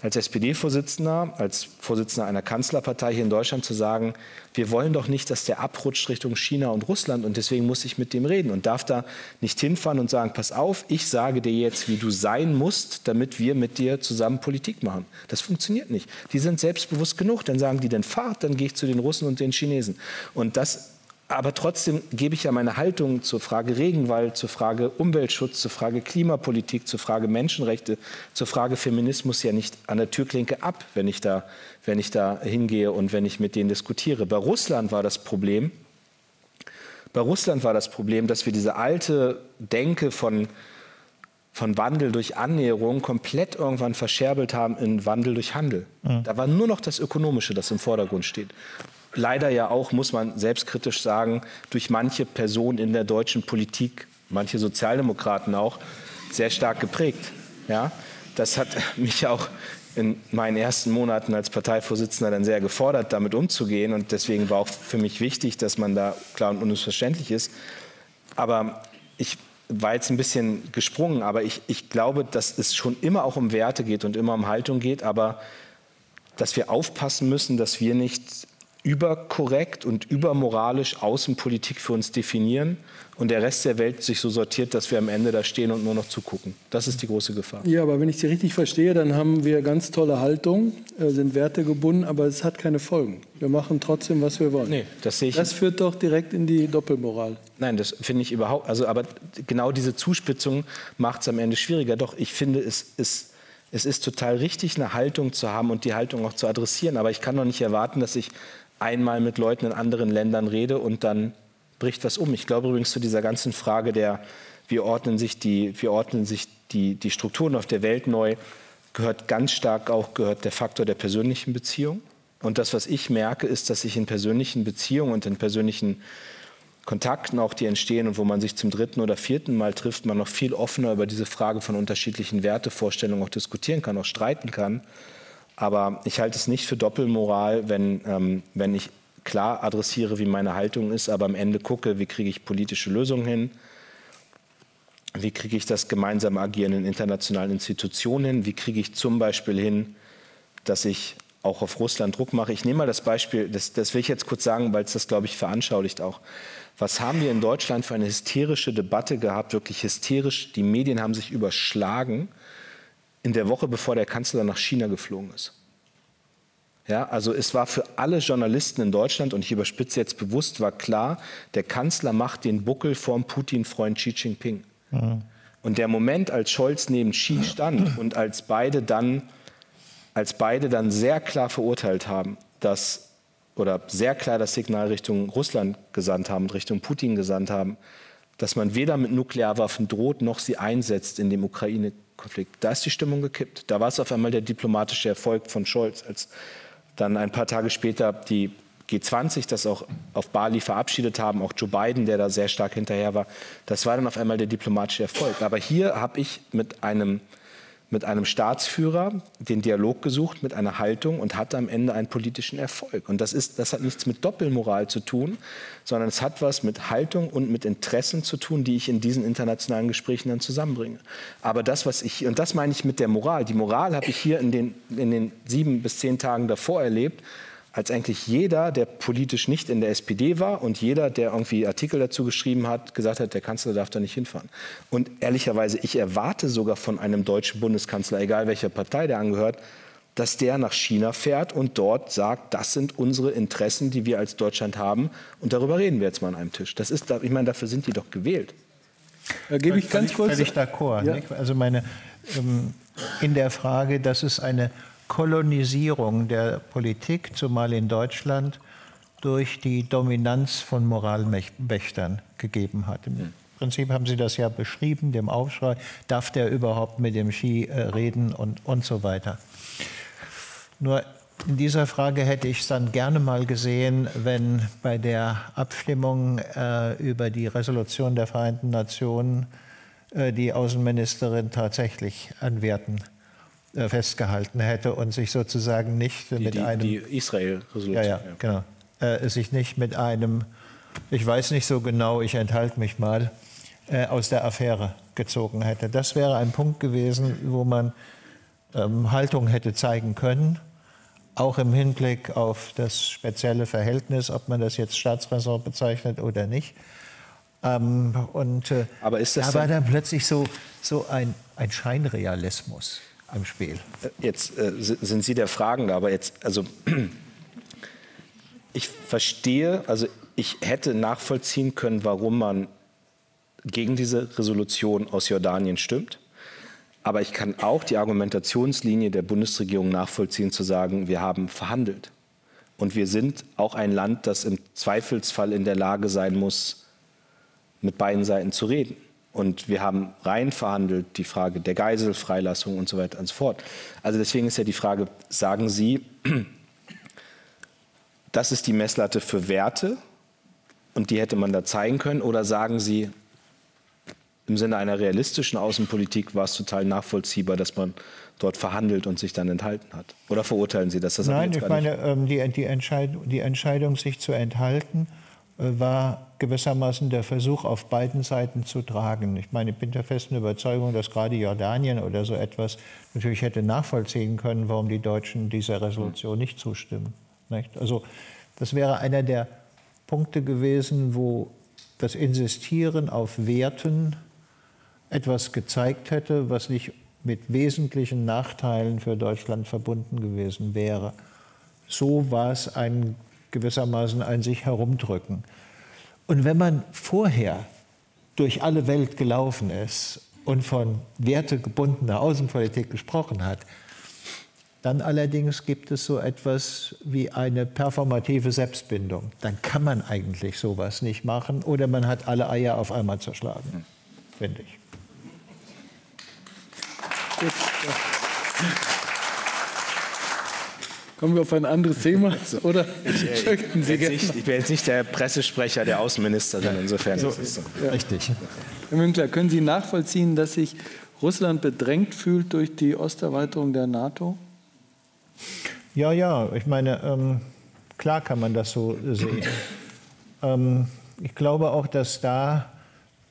als SPD-Vorsitzender, als Vorsitzender einer Kanzlerpartei hier in Deutschland zu sagen, wir wollen doch nicht, dass der abrutscht Richtung China und Russland und deswegen muss ich mit dem reden und darf da nicht hinfahren und sagen, pass auf, ich sage dir jetzt, wie du sein musst, damit wir mit dir zusammen Politik machen. Das funktioniert nicht. Die sind selbstbewusst genug, dann sagen die, dann fahrt, dann gehe ich zu den Russen und den Chinesen. Und das aber trotzdem gebe ich ja meine Haltung zur Frage Regenwald, zur Frage Umweltschutz, zur Frage Klimapolitik, zur Frage Menschenrechte, zur Frage Feminismus ja nicht an der Türklinke ab, wenn ich da, wenn ich da hingehe und wenn ich mit denen diskutiere. Bei Russland war das Problem, bei Russland war das Problem, dass wir diese alte Denke von, von Wandel durch Annäherung komplett irgendwann verscherbelt haben in Wandel durch Handel. Mhm. Da war nur noch das Ökonomische, das im Vordergrund steht leider ja auch, muss man selbstkritisch sagen, durch manche Personen in der deutschen Politik, manche Sozialdemokraten auch, sehr stark geprägt. Ja? Das hat mich auch in meinen ersten Monaten als Parteivorsitzender dann sehr gefordert, damit umzugehen. Und deswegen war auch für mich wichtig, dass man da klar und unmissverständlich ist. Aber ich war jetzt ein bisschen gesprungen, aber ich, ich glaube, dass es schon immer auch um Werte geht und immer um Haltung geht, aber dass wir aufpassen müssen, dass wir nicht überkorrekt und übermoralisch Außenpolitik für uns definieren und der Rest der Welt sich so sortiert, dass wir am Ende da stehen und nur noch zugucken. Das ist die große Gefahr. Ja, aber wenn ich Sie richtig verstehe, dann haben wir ganz tolle Haltung, äh, sind wertegebunden, aber es hat keine Folgen. Wir machen trotzdem, was wir wollen. Nee, das sehe ich. Das führt doch direkt in die Doppelmoral. Nein, das finde ich überhaupt. Also, aber genau diese Zuspitzung macht es am Ende schwieriger. Doch, ich finde, es ist es ist total richtig, eine Haltung zu haben und die Haltung auch zu adressieren. Aber ich kann doch nicht erwarten, dass ich einmal mit Leuten in anderen Ländern rede und dann bricht das um. Ich glaube übrigens zu dieser ganzen Frage der, wie ordnen sich die, wie ordnen sich die, die Strukturen auf der Welt neu, gehört ganz stark auch gehört der Faktor der persönlichen Beziehung. Und das, was ich merke, ist, dass ich in persönlichen Beziehungen und in persönlichen Kontakten auch, die entstehen und wo man sich zum dritten oder vierten Mal trifft, man noch viel offener über diese Frage von unterschiedlichen Wertevorstellungen auch diskutieren kann, auch streiten kann. Aber ich halte es nicht für Doppelmoral, wenn, ähm, wenn ich klar adressiere, wie meine Haltung ist, aber am Ende gucke, wie kriege ich politische Lösungen hin, wie kriege ich das gemeinsame Agieren in internationalen Institutionen hin, wie kriege ich zum Beispiel hin, dass ich auch auf Russland Druck mache. Ich nehme mal das Beispiel, das, das will ich jetzt kurz sagen, weil es das, glaube ich, veranschaulicht auch. Was haben wir in Deutschland für eine hysterische Debatte gehabt, wirklich hysterisch? Die Medien haben sich überschlagen in der Woche, bevor der Kanzler nach China geflogen ist. Ja, also es war für alle Journalisten in Deutschland, und ich überspitze jetzt bewusst, war klar, der Kanzler macht den Buckel vorm Putin-Freund Xi Jinping. Mhm. Und der Moment, als Scholz neben Xi stand und als beide dann, als beide dann sehr klar verurteilt haben, dass, oder sehr klar das Signal Richtung Russland gesandt haben und Richtung Putin gesandt haben, dass man weder mit Nuklearwaffen droht, noch sie einsetzt in dem Ukraine-Konflikt. Da ist die Stimmung gekippt. Da war es auf einmal der diplomatische Erfolg von Scholz, als dann ein paar Tage später die G20 das auch auf Bali verabschiedet haben, auch Joe Biden, der da sehr stark hinterher war. Das war dann auf einmal der diplomatische Erfolg. Aber hier habe ich mit einem mit einem Staatsführer den Dialog gesucht, mit einer Haltung und hatte am Ende einen politischen Erfolg. Und das, ist, das hat nichts mit Doppelmoral zu tun, sondern es hat was mit Haltung und mit Interessen zu tun, die ich in diesen internationalen Gesprächen dann zusammenbringe. Aber das, was ich, und das meine ich mit der Moral, die Moral habe ich hier in den, in den sieben bis zehn Tagen davor erlebt, als eigentlich jeder, der politisch nicht in der SPD war und jeder, der irgendwie Artikel dazu geschrieben hat, gesagt hat, der Kanzler darf da nicht hinfahren. Und ehrlicherweise, ich erwarte sogar von einem deutschen Bundeskanzler, egal welcher Partei der angehört, dass der nach China fährt und dort sagt, das sind unsere Interessen, die wir als Deutschland haben. Und darüber reden wir jetzt mal an einem Tisch. Das ist, ich meine, dafür sind die doch gewählt. Da gebe ich ganz kurz. Völlig d'accord. Ja. Also meine, ähm, in der Frage, dass es eine Kolonisierung der Politik, zumal in Deutschland, durch die Dominanz von Moralwächtern gegeben hat. Im Prinzip haben Sie das ja beschrieben, dem Aufschrei, darf der überhaupt mit dem Ski äh, reden und, und so weiter. Nur in dieser Frage hätte ich es dann gerne mal gesehen, wenn bei der Abstimmung äh, über die Resolution der Vereinten Nationen äh, die Außenministerin tatsächlich an Werten festgehalten hätte und sich sozusagen nicht die, mit die, einem. Die Israel-Resolution. Ja, ja, genau. Äh, sich nicht mit einem, ich weiß nicht so genau, ich enthalte mich mal, äh, aus der Affäre gezogen hätte. Das wäre ein Punkt gewesen, wo man ähm, Haltung hätte zeigen können, auch im Hinblick auf das spezielle Verhältnis, ob man das jetzt Staatsräson bezeichnet oder nicht. Ähm, und äh, aber ist das da war dann plötzlich so, so ein, ein Scheinrealismus im Spiel. Jetzt äh, sind Sie der Fragende, aber jetzt, also ich verstehe, also ich hätte nachvollziehen können, warum man gegen diese Resolution aus Jordanien stimmt. Aber ich kann auch die Argumentationslinie der Bundesregierung nachvollziehen, zu sagen, wir haben verhandelt. Und wir sind auch ein Land, das im Zweifelsfall in der Lage sein muss, mit beiden Seiten zu reden. Und wir haben rein verhandelt die Frage der Geiselfreilassung und so weiter und so fort. Also deswegen ist ja die Frage, sagen Sie, das ist die Messlatte für Werte und die hätte man da zeigen können, oder sagen Sie, im Sinne einer realistischen Außenpolitik war es total nachvollziehbar, dass man dort verhandelt und sich dann enthalten hat? Oder verurteilen Sie das? das Nein, ich meine, ähm, die, die, Entscheidung, die Entscheidung, sich zu enthalten, war gewissermaßen der Versuch, auf beiden Seiten zu tragen. Ich meine, ich bin der festen Überzeugung, dass gerade Jordanien oder so etwas natürlich hätte nachvollziehen können, warum die Deutschen dieser Resolution nicht zustimmen. Nicht? Also das wäre einer der Punkte gewesen, wo das Insistieren auf Werten etwas gezeigt hätte, was nicht mit wesentlichen Nachteilen für Deutschland verbunden gewesen wäre. So war es ein gewissermaßen ein sich herumdrücken. Und wenn man vorher durch alle Welt gelaufen ist und von wertegebundener Außenpolitik gesprochen hat, Dann allerdings gibt es so etwas wie eine performative Selbstbindung. Dann kann man eigentlich sowas nicht machen oder man hat alle Eier auf einmal zerschlagen, finde ich. Gut. Kommen wir auf ein anderes Thema? Oder ich, äh, ich, Sie nicht, ich bin jetzt nicht der Pressesprecher der Außenministerin, insofern. So, ist so. Ja. Richtig. Herr Münkler, können Sie nachvollziehen, dass sich Russland bedrängt fühlt durch die Osterweiterung der NATO? Ja, ja, ich meine, ähm, klar kann man das so sehen. ähm, ich glaube auch, dass da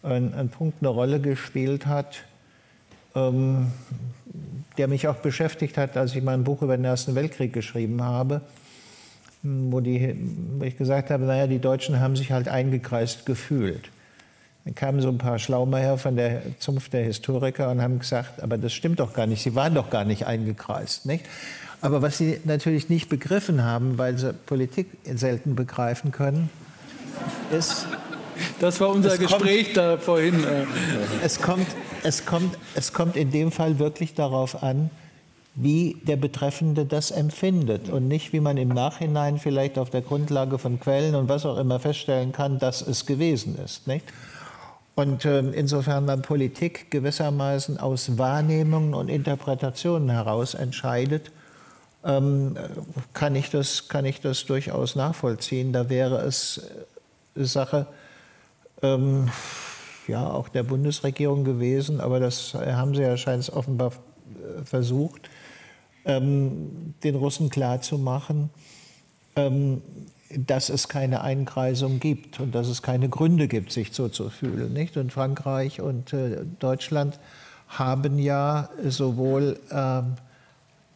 ein, ein Punkt eine Rolle gespielt hat, ähm, der mich auch beschäftigt hat, als ich mein Buch über den Ersten Weltkrieg geschrieben habe, wo, die, wo ich gesagt habe, naja, die Deutschen haben sich halt eingekreist gefühlt. Dann kamen so ein paar Schlaumeier von der Zunft der Historiker und haben gesagt, aber das stimmt doch gar nicht, sie waren doch gar nicht eingekreist. Nicht? Aber was sie natürlich nicht begriffen haben, weil sie Politik selten begreifen können, ist. Das war unser Gespräch kommt, da vorhin. Äh. Es kommt, es, kommt, es kommt in dem Fall wirklich darauf an, wie der Betreffende das empfindet und nicht, wie man im Nachhinein vielleicht auf der Grundlage von Quellen und was auch immer feststellen kann, dass es gewesen ist. Nicht? Und äh, insofern man Politik gewissermaßen aus Wahrnehmungen und Interpretationen heraus entscheidet, ähm, kann, ich das, kann ich das durchaus nachvollziehen. Da wäre es äh, Sache ähm, ja, auch der Bundesregierung gewesen, aber das haben sie ja scheint offenbar äh, versucht, ähm, den Russen klarzumachen, ähm, dass es keine Einkreisung gibt und dass es keine Gründe gibt, sich so zu fühlen. Nicht? Und Frankreich und äh, Deutschland haben ja sowohl ähm,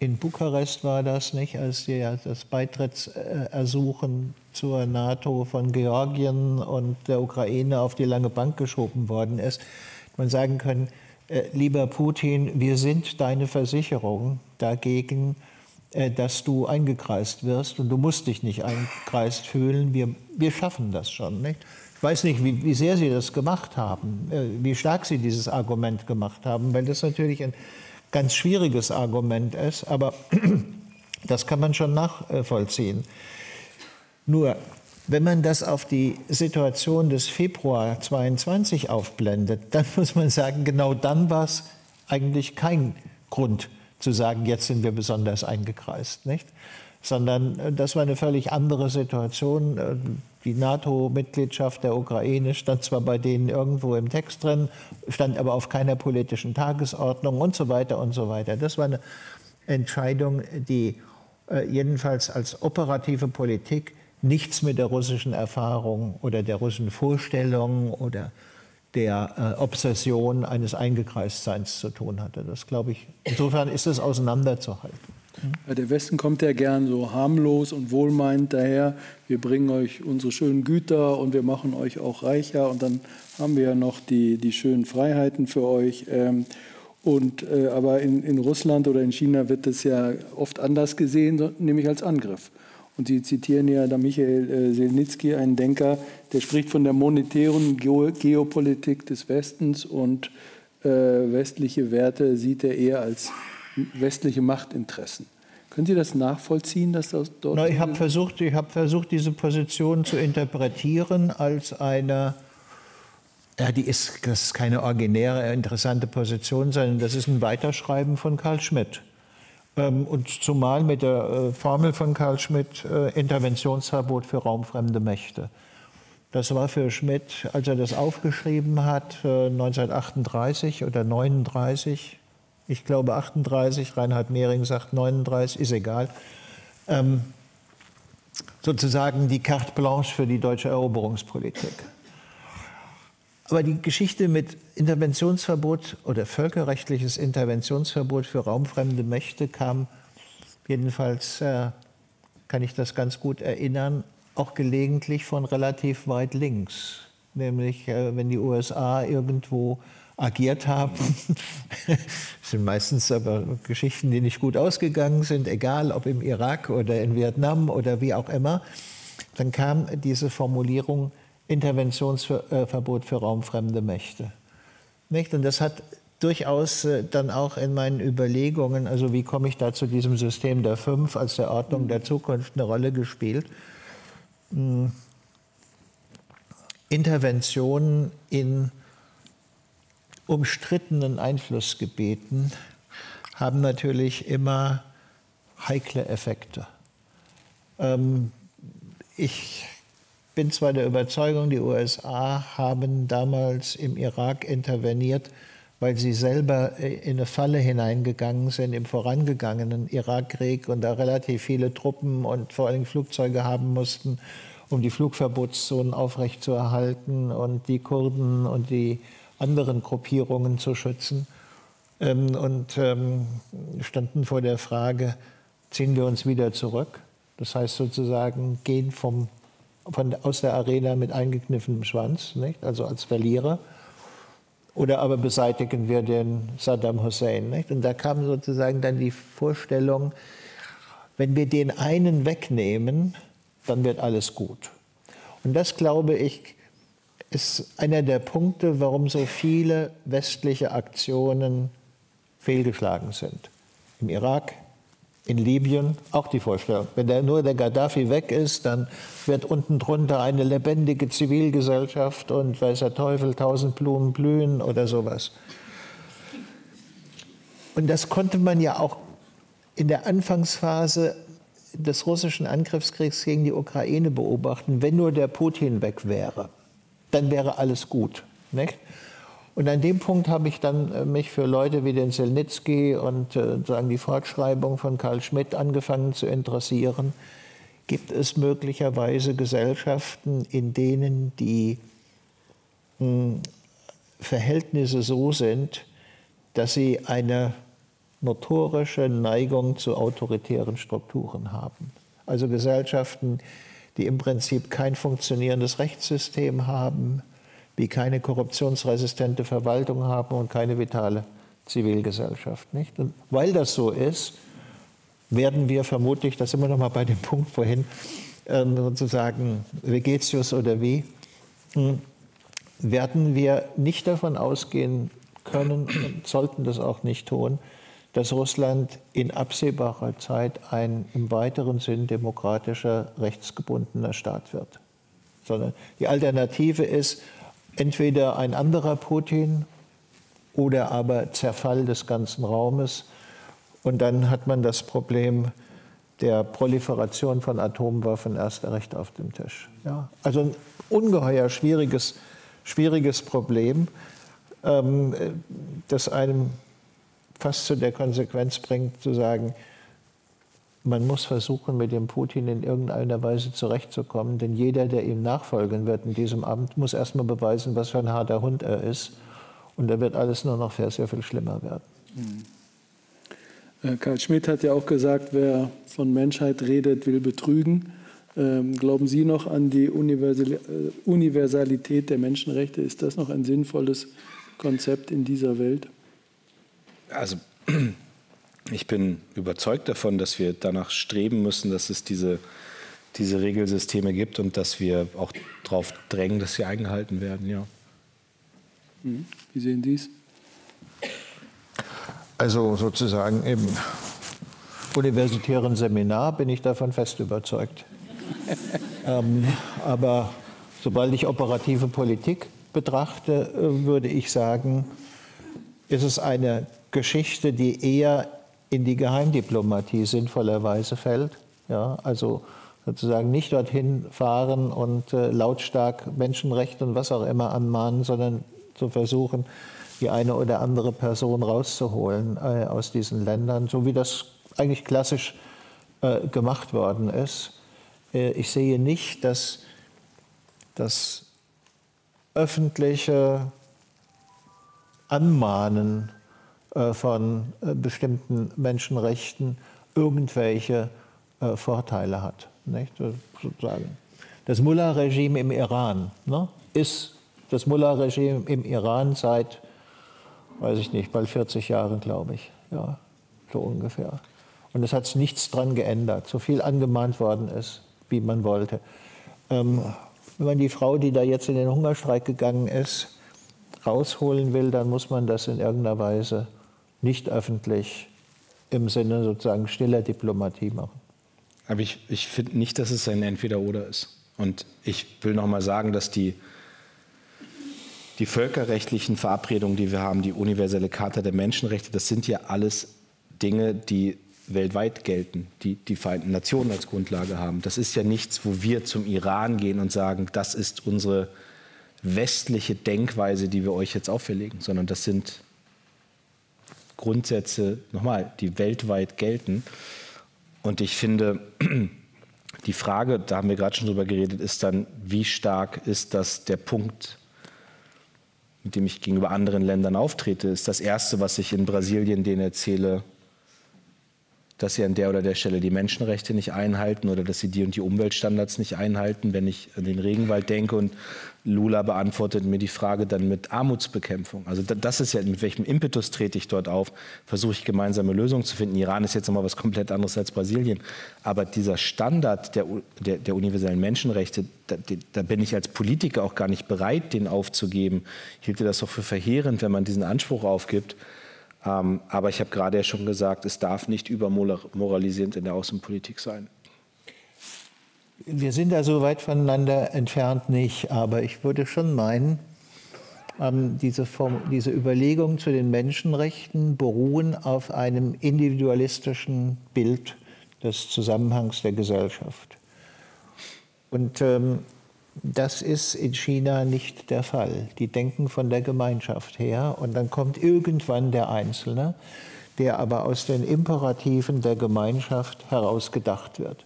in Bukarest war das nicht, als die, das Beitrittsersuchen zur NATO von Georgien und der Ukraine auf die lange Bank geschoben worden ist, man sagen können, äh, lieber Putin, wir sind deine Versicherung dagegen, äh, dass du eingekreist wirst und du musst dich nicht eingekreist fühlen. Wir, wir schaffen das schon. Nicht? Ich weiß nicht, wie, wie sehr Sie das gemacht haben, äh, wie stark Sie dieses Argument gemacht haben, weil das natürlich ein ganz schwieriges Argument ist, aber das kann man schon nachvollziehen. Nur, wenn man das auf die Situation des Februar 22 aufblendet, dann muss man sagen, genau dann war es eigentlich kein Grund zu sagen, jetzt sind wir besonders eingekreist, nicht? Sondern äh, das war eine völlig andere Situation. Äh, die NATO-Mitgliedschaft der Ukraine stand zwar bei denen irgendwo im Text drin, stand aber auf keiner politischen Tagesordnung und so weiter und so weiter. Das war eine Entscheidung, die äh, jedenfalls als operative Politik nichts mit der russischen Erfahrung oder der russischen Vorstellung oder der Obsession eines Eingekreistseins zu tun hatte. Das glaube ich, insofern ist es auseinanderzuhalten. Der Westen kommt ja gern so harmlos und wohlmeinend daher. Wir bringen euch unsere schönen Güter und wir machen euch auch reicher. Und dann haben wir ja noch die, die schönen Freiheiten für euch. Ähm, und, äh, aber in, in Russland oder in China wird das ja oft anders gesehen, nämlich als Angriff. Und Sie zitieren ja da Michael äh, Selnitzky, einen Denker, der spricht von der monetären Geopolitik des Westens und äh, westliche Werte sieht er eher als westliche Machtinteressen. Können Sie das nachvollziehen, dass das dort? Na, ich habe versucht, hab versucht, diese Position zu interpretieren als eine, ja, die ist, das ist keine originäre, interessante Position, sondern das ist ein Weiterschreiben von Karl Schmidt. Ähm, und zumal mit der äh, Formel von Karl Schmidt, äh, Interventionsverbot für raumfremde Mächte. Das war für Schmidt, als er das aufgeschrieben hat, 1938 äh, oder 1939, ich glaube 38, Reinhard Mehring sagt 39, ist egal, ähm, sozusagen die Carte Blanche für die deutsche Eroberungspolitik. Aber die Geschichte mit Interventionsverbot oder völkerrechtliches Interventionsverbot für raumfremde Mächte kam jedenfalls, äh, kann ich das ganz gut erinnern, auch gelegentlich von relativ weit links. Nämlich, äh, wenn die USA irgendwo agiert haben. das sind meistens aber Geschichten, die nicht gut ausgegangen sind, egal ob im Irak oder in Vietnam oder wie auch immer. Dann kam diese Formulierung Interventionsverbot für raumfremde Mächte. Nicht? Und das hat durchaus äh, dann auch in meinen Überlegungen, also wie komme ich da zu diesem System der Fünf als der Ordnung der Zukunft eine Rolle gespielt. Hm. Interventionen in umstrittenen Einflussgebieten haben natürlich immer heikle Effekte. Ähm, ich bin zwar der Überzeugung, die USA haben damals im Irak interveniert, weil sie selber äh, in eine Falle hineingegangen sind im vorangegangenen Irakkrieg und da relativ viele Truppen und vor allem Flugzeuge haben mussten, um die Flugverbotszonen aufrechtzuerhalten und die Kurden und die anderen Gruppierungen zu schützen. Ähm, und ähm, standen vor der Frage, ziehen wir uns wieder zurück? Das heißt sozusagen, gehen vom, von, aus der Arena mit eingekniffenem Schwanz, nicht? also als Verlierer oder aber beseitigen wir den Saddam Hussein. Nicht? Und da kam sozusagen dann die Vorstellung, wenn wir den einen wegnehmen, dann wird alles gut. Und das, glaube ich, ist einer der Punkte, warum so viele westliche Aktionen fehlgeschlagen sind. Im Irak, in Libyen auch die Vorstellung. Wenn der, nur der Gaddafi weg ist, dann wird unten drunter eine lebendige Zivilgesellschaft und weiß der Teufel, tausend Blumen blühen oder sowas. Und das konnte man ja auch in der Anfangsphase des russischen Angriffskriegs gegen die Ukraine beobachten. Wenn nur der Putin weg wäre, dann wäre alles gut. Nicht? Und an dem Punkt habe ich dann äh, mich für Leute wie den Selnitzky und äh, sagen die Fortschreibung von Karl Schmidt angefangen zu interessieren. Gibt es möglicherweise Gesellschaften, in denen die hm, Verhältnisse so sind, dass sie eine notorische Neigung zu autoritären Strukturen haben? Also Gesellschaften, die im Prinzip kein funktionierendes Rechtssystem haben, die keine korruptionsresistente Verwaltung haben und keine vitale Zivilgesellschaft. Nicht? Und weil das so ist, werden wir vermutlich, da sind wir nochmal bei dem Punkt vorhin, ähm, sozusagen Vegetius oder wie, hm, werden wir nicht davon ausgehen können und sollten das auch nicht tun, dass Russland in absehbarer Zeit ein im weiteren Sinn demokratischer, rechtsgebundener Staat wird. Sondern die Alternative ist, entweder ein anderer Putin oder aber Zerfall des ganzen Raumes. Und dann hat man das Problem der Proliferation von Atomwaffen erst recht auf dem Tisch. Ja, also ein ungeheuer schwieriges, schwieriges Problem, ähm, das einem fast zu der Konsequenz bringt, zu sagen, man muss versuchen, mit dem Putin in irgendeiner Weise zurechtzukommen, denn jeder, der ihm nachfolgen wird in diesem Amt, muss erstmal beweisen, was für ein harter Hund er ist. Und da wird alles nur noch sehr, sehr viel schlimmer werden. Mhm. Karl Schmidt hat ja auch gesagt, wer von Menschheit redet, will betrügen. Ähm, glauben Sie noch an die äh, Universalität der Menschenrechte? Ist das noch ein sinnvolles Konzept in dieser Welt? Also ich bin überzeugt davon, dass wir danach streben müssen, dass es diese, diese Regelsysteme gibt und dass wir auch darauf drängen, dass sie eingehalten werden. Ja. Mhm. Wie sehen Sie es? Also sozusagen im universitären Seminar bin ich davon fest überzeugt. ähm, aber sobald ich operative Politik betrachte, äh, würde ich sagen, ist es eine Geschichte, die eher in die Geheimdiplomatie sinnvollerweise fällt. Ja, also sozusagen nicht dorthin fahren und äh, lautstark Menschenrechte und was auch immer anmahnen, sondern zu versuchen, die eine oder andere Person rauszuholen äh, aus diesen Ländern, so wie das eigentlich klassisch äh, gemacht worden ist. Äh, ich sehe nicht, dass das öffentliche Anmahnen von äh, bestimmten Menschenrechten irgendwelche äh, Vorteile hat. Nicht? Das Mullah-Regime im Iran ne, ist das Mullah-Regime im Iran seit, weiß ich nicht, bald 40 Jahren, glaube ich. Ja, so ungefähr. Und es hat nichts dran geändert. So viel angemahnt worden ist, wie man wollte. Ähm, wenn man die Frau, die da jetzt in den Hungerstreik gegangen ist, rausholen will, dann muss man das in irgendeiner Weise nicht öffentlich im Sinne sozusagen stiller Diplomatie machen. Aber ich, ich finde nicht, dass es ein Entweder-Oder ist. Und ich will noch mal sagen, dass die, die völkerrechtlichen Verabredungen, die wir haben, die universelle Charta der Menschenrechte, das sind ja alles Dinge, die weltweit gelten, die die Vereinten Nationen als Grundlage haben. Das ist ja nichts, wo wir zum Iran gehen und sagen, das ist unsere westliche Denkweise, die wir euch jetzt auferlegen, sondern das sind Grundsätze, nochmal, die weltweit gelten. Und ich finde, die Frage, da haben wir gerade schon drüber geredet, ist dann, wie stark ist das der Punkt, mit dem ich gegenüber anderen Ländern auftrete? Ist das Erste, was ich in Brasilien denen erzähle, dass sie an der oder der Stelle die Menschenrechte nicht einhalten oder dass sie die und die Umweltstandards nicht einhalten. Wenn ich an den Regenwald denke und Lula beantwortet mir die Frage dann mit Armutsbekämpfung. Also das ist ja, mit welchem Impetus trete ich dort auf, versuche ich gemeinsame Lösungen zu finden. Iran ist jetzt nochmal was komplett anderes als Brasilien. Aber dieser Standard der, der, der universellen Menschenrechte, da, da, bin ich als Politiker auch gar nicht bereit, den aufzugeben. Ich hielte das auch für verheerend, wenn man diesen Anspruch aufgibt. Ähm, aber ich habe gerade ja schon gesagt, es darf nicht übermoralisierend in der Außenpolitik sein. Wir sind da so weit voneinander entfernt nicht, aber ich würde schon meinen, ähm, diese, diese Überlegungen zu den Menschenrechten beruhen auf einem individualistischen Bild des Zusammenhangs der Gesellschaft. Und ähm, das ist in China nicht der Fall. Die denken von der Gemeinschaft her und dann kommt irgendwann der Einzelne, der aber aus den Imperativen der Gemeinschaft herausgedacht wird.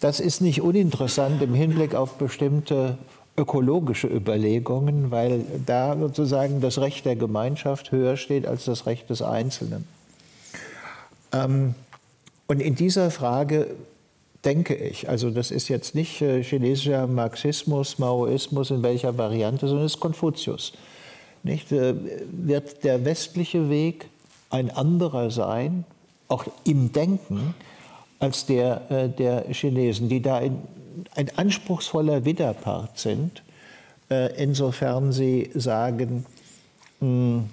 Das ist nicht uninteressant im Hinblick auf bestimmte ökologische Überlegungen, weil da sozusagen das Recht der Gemeinschaft höher steht als das Recht des Einzelnen. Ähm, und in dieser Frage denke ich. Also das ist jetzt nicht äh, chinesischer Marxismus, Maoismus in welcher Variante, sondern es ist Konfuzius. Nicht? Äh, wird der westliche Weg ein anderer sein, auch im Denken, als der äh, der Chinesen, die da ein, ein anspruchsvoller Widerpart sind, insofern sie sagen, hm,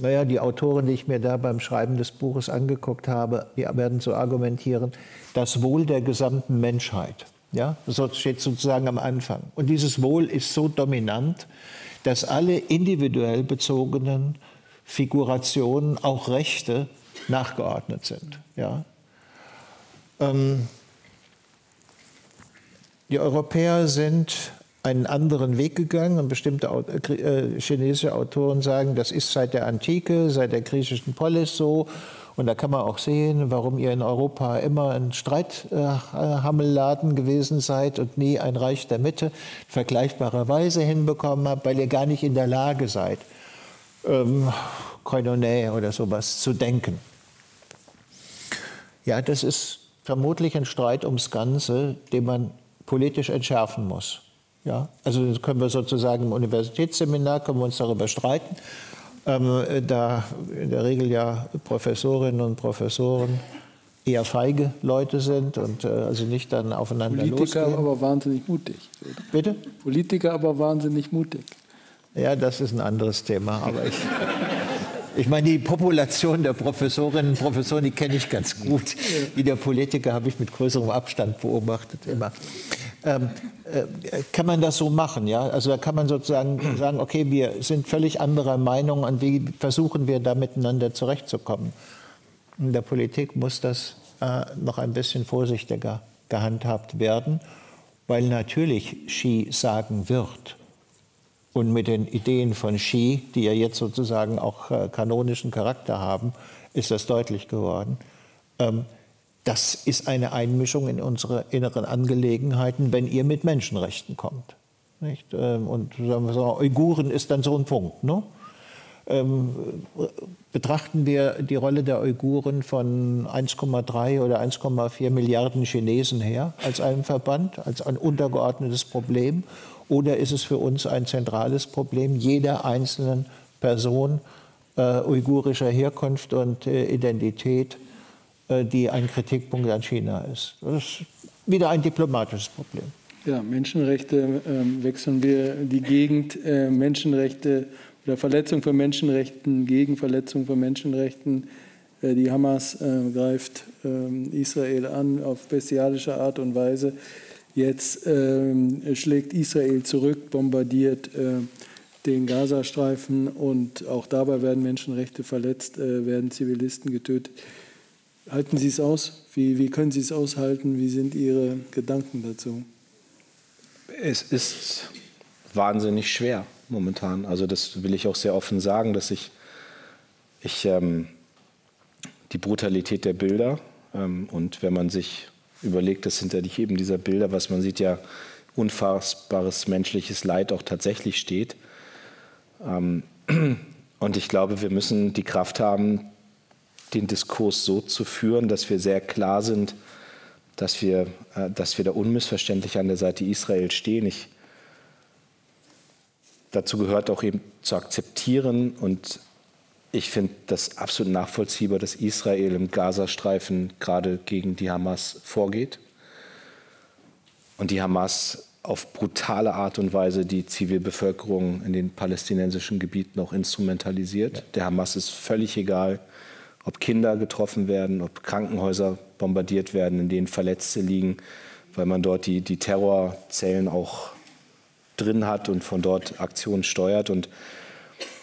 naja, die Autoren, die ich mir da beim Schreiben des Buches angeguckt habe, die werden so argumentieren, das Wohl der gesamten Menschheit. Ja, das steht sozusagen am Anfang. Und dieses Wohl ist so dominant, dass alle individuell bezogenen Figurationen, auch Rechte, nachgeordnet sind. Ja. Ähm, die Europäer sind einen anderen Weg gegangen und bestimmte äh, chinesische Autoren sagen, das ist seit der Antike, seit der griechischen Polis so. Und da kann man auch sehen, warum ihr in Europa immer ein Streithammelladen gewesen seid und nie ein Reich der Mitte vergleichbarerweise hinbekommen habt, weil ihr gar nicht in der Lage seid, ähm, Koinonie oder sowas zu denken. Ja, das ist vermutlich ein Streit ums Ganze, den man politisch entschärfen muss. Ja, also können wir sozusagen im Universitätsseminar können wir uns darüber streiten, ähm, da in der Regel ja Professorinnen und Professoren eher feige Leute sind und äh, also nicht dann aufeinander Politiker losgehen. aber wahnsinnig mutig. Bitte? Politiker aber wahnsinnig mutig. Ja, das ist ein anderes Thema, aber ich Ich meine, die Population der Professorinnen und Professoren, die kenne ich ganz gut. Die der Politiker habe ich mit größerem Abstand beobachtet immer. Ähm, äh, kann man das so machen? Ja? Also da kann man sozusagen sagen, okay, wir sind völlig anderer Meinung und wie versuchen wir da miteinander zurechtzukommen? In der Politik muss das äh, noch ein bisschen vorsichtiger gehandhabt werden, weil natürlich Xi sagen wird, und mit den Ideen von Xi, die ja jetzt sozusagen auch äh, kanonischen Charakter haben, ist das deutlich geworden. Ähm, das ist eine Einmischung in unsere inneren Angelegenheiten, wenn ihr mit Menschenrechten kommt. Nicht? Ähm, und sagen wir so, Uiguren ist dann so ein Punkt. Ne? Ähm, betrachten wir die Rolle der Uiguren von 1,3 oder 1,4 Milliarden Chinesen her als einen Verband, als ein untergeordnetes Problem oder ist es für uns ein zentrales Problem jeder einzelnen Person äh, uigurischer Herkunft und äh, Identität, die ein Kritikpunkt an China ist? Das ist wieder ein diplomatisches Problem. Ja, Menschenrechte äh, wechseln wir die Gegend. Äh, Menschenrechte oder Verletzung von Menschenrechten gegen Verletzung von Menschenrechten. Äh, die Hamas äh, greift ähm, Israel an auf bestialische Art und Weise. Jetzt ähm, schlägt Israel zurück, bombardiert äh, den Gazastreifen und auch dabei werden Menschenrechte verletzt, äh, werden Zivilisten getötet. Halten Sie es aus? Wie, wie können Sie es aushalten? Wie sind Ihre Gedanken dazu? Es ist wahnsinnig schwer momentan. Also das will ich auch sehr offen sagen, dass ich, ich ähm, die Brutalität der Bilder ähm, und wenn man sich überlegt, dass hinter jedem dieser Bilder, was man sieht, ja unfassbares menschliches Leid auch tatsächlich steht. Ähm, und ich glaube, wir müssen die Kraft haben, den Diskurs so zu führen, dass wir sehr klar sind, dass wir, äh, dass wir da unmissverständlich an der Seite Israel stehen. Ich, dazu gehört auch eben zu akzeptieren und ich finde das absolut nachvollziehbar, dass Israel im Gazastreifen gerade gegen die Hamas vorgeht und die Hamas auf brutale Art und Weise die Zivilbevölkerung in den palästinensischen Gebieten auch instrumentalisiert. Ja. Der Hamas ist völlig egal, ob Kinder getroffen werden, ob Krankenhäuser bombardiert werden, in denen Verletzte liegen, weil man dort die, die Terrorzellen auch drin hat und von dort Aktionen steuert. Und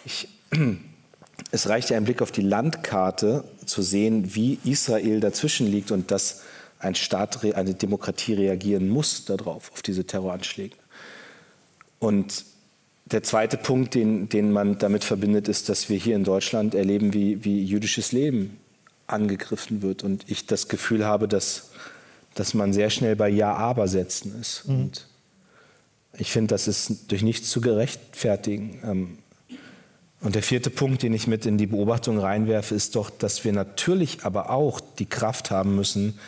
ich, es reicht ja ein Blick auf die Landkarte zu sehen, wie Israel dazwischen liegt und dass ein Staat, eine Demokratie reagieren muss darauf, auf diese Terroranschläge. Und der zweite Punkt, den, den man damit verbindet, ist, dass wir hier in Deutschland erleben, wie, wie jüdisches Leben angegriffen wird. Und ich das Gefühl habe, dass, dass man sehr schnell bei Ja-Aber-Sätzen ist. Mhm. Und ich finde, das ist durch nichts zu gerechtfertigen. Ähm, und der vierte Punkt, den ich mit in die Beobachtung reinwerfe, ist doch, dass wir natürlich aber auch die Kraft haben müssen,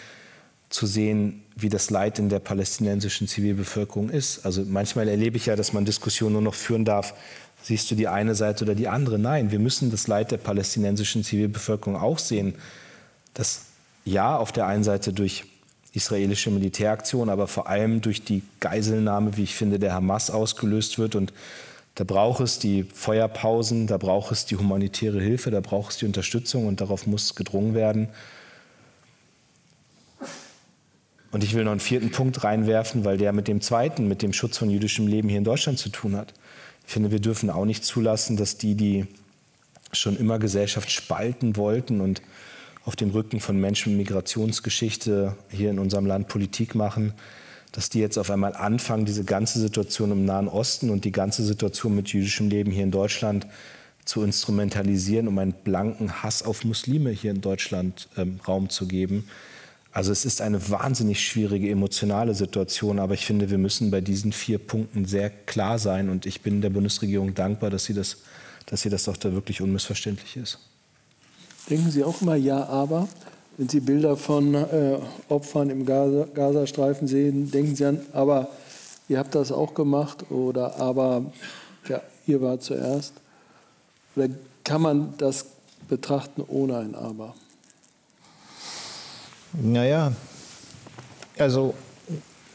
zu sehen, wie das Leid in der palästinensischen Zivilbevölkerung ist. Also manchmal erlebe ich ja, dass man Diskussionen nur noch führen darf, siehst du die eine Seite oder die andere. Nein, wir müssen das Leid der palästinensischen Zivilbevölkerung auch sehen. Das ja auf der einen Seite durch israelische Militäraktionen, aber vor allem durch die Geiselnahme, wie ich finde, der Hamas ausgelöst wird. Und da braucht es die Feuerpausen, da braucht es die humanitäre Hilfe, da braucht es die Unterstützung und darauf muss gedrungen werden. Und ich will noch einen vierten Punkt reinwerfen, weil der mit dem zweiten, mit dem Schutz von jüdischem Leben hier in Deutschland zu tun hat. Ich finde, wir dürfen auch nicht zulassen, dass die, die schon immer Gesellschaft spalten wollten und auf dem Rücken von Menschen mit Migrationsgeschichte hier in unserem Land Politik machen, dass die jetzt auf einmal anfangen, diese ganze Situation im Nahen Osten und die ganze Situation mit jüdischem Leben hier in Deutschland zu instrumentalisieren, um einen blanken Hass auf Muslime hier in Deutschland ähm, Raum zu geben. Also es ist eine wahnsinnig schwierige emotionale Situation, aber ich finde, wir müssen bei diesen vier Punkten sehr klar sein und ich bin der Bundesregierung dankbar, dass sie das, dass sie das doch da wirklich unmissverständlich ist. Denken Sie auch immer ja, aber? Wenn Sie Bilder von äh, Opfern im Gaza, Gazastreifen sehen, denken Sie an, aber ihr habt das auch gemacht oder aber ja, ihr war zuerst? Oder kann man das betrachten ohne ein Aber? Naja, also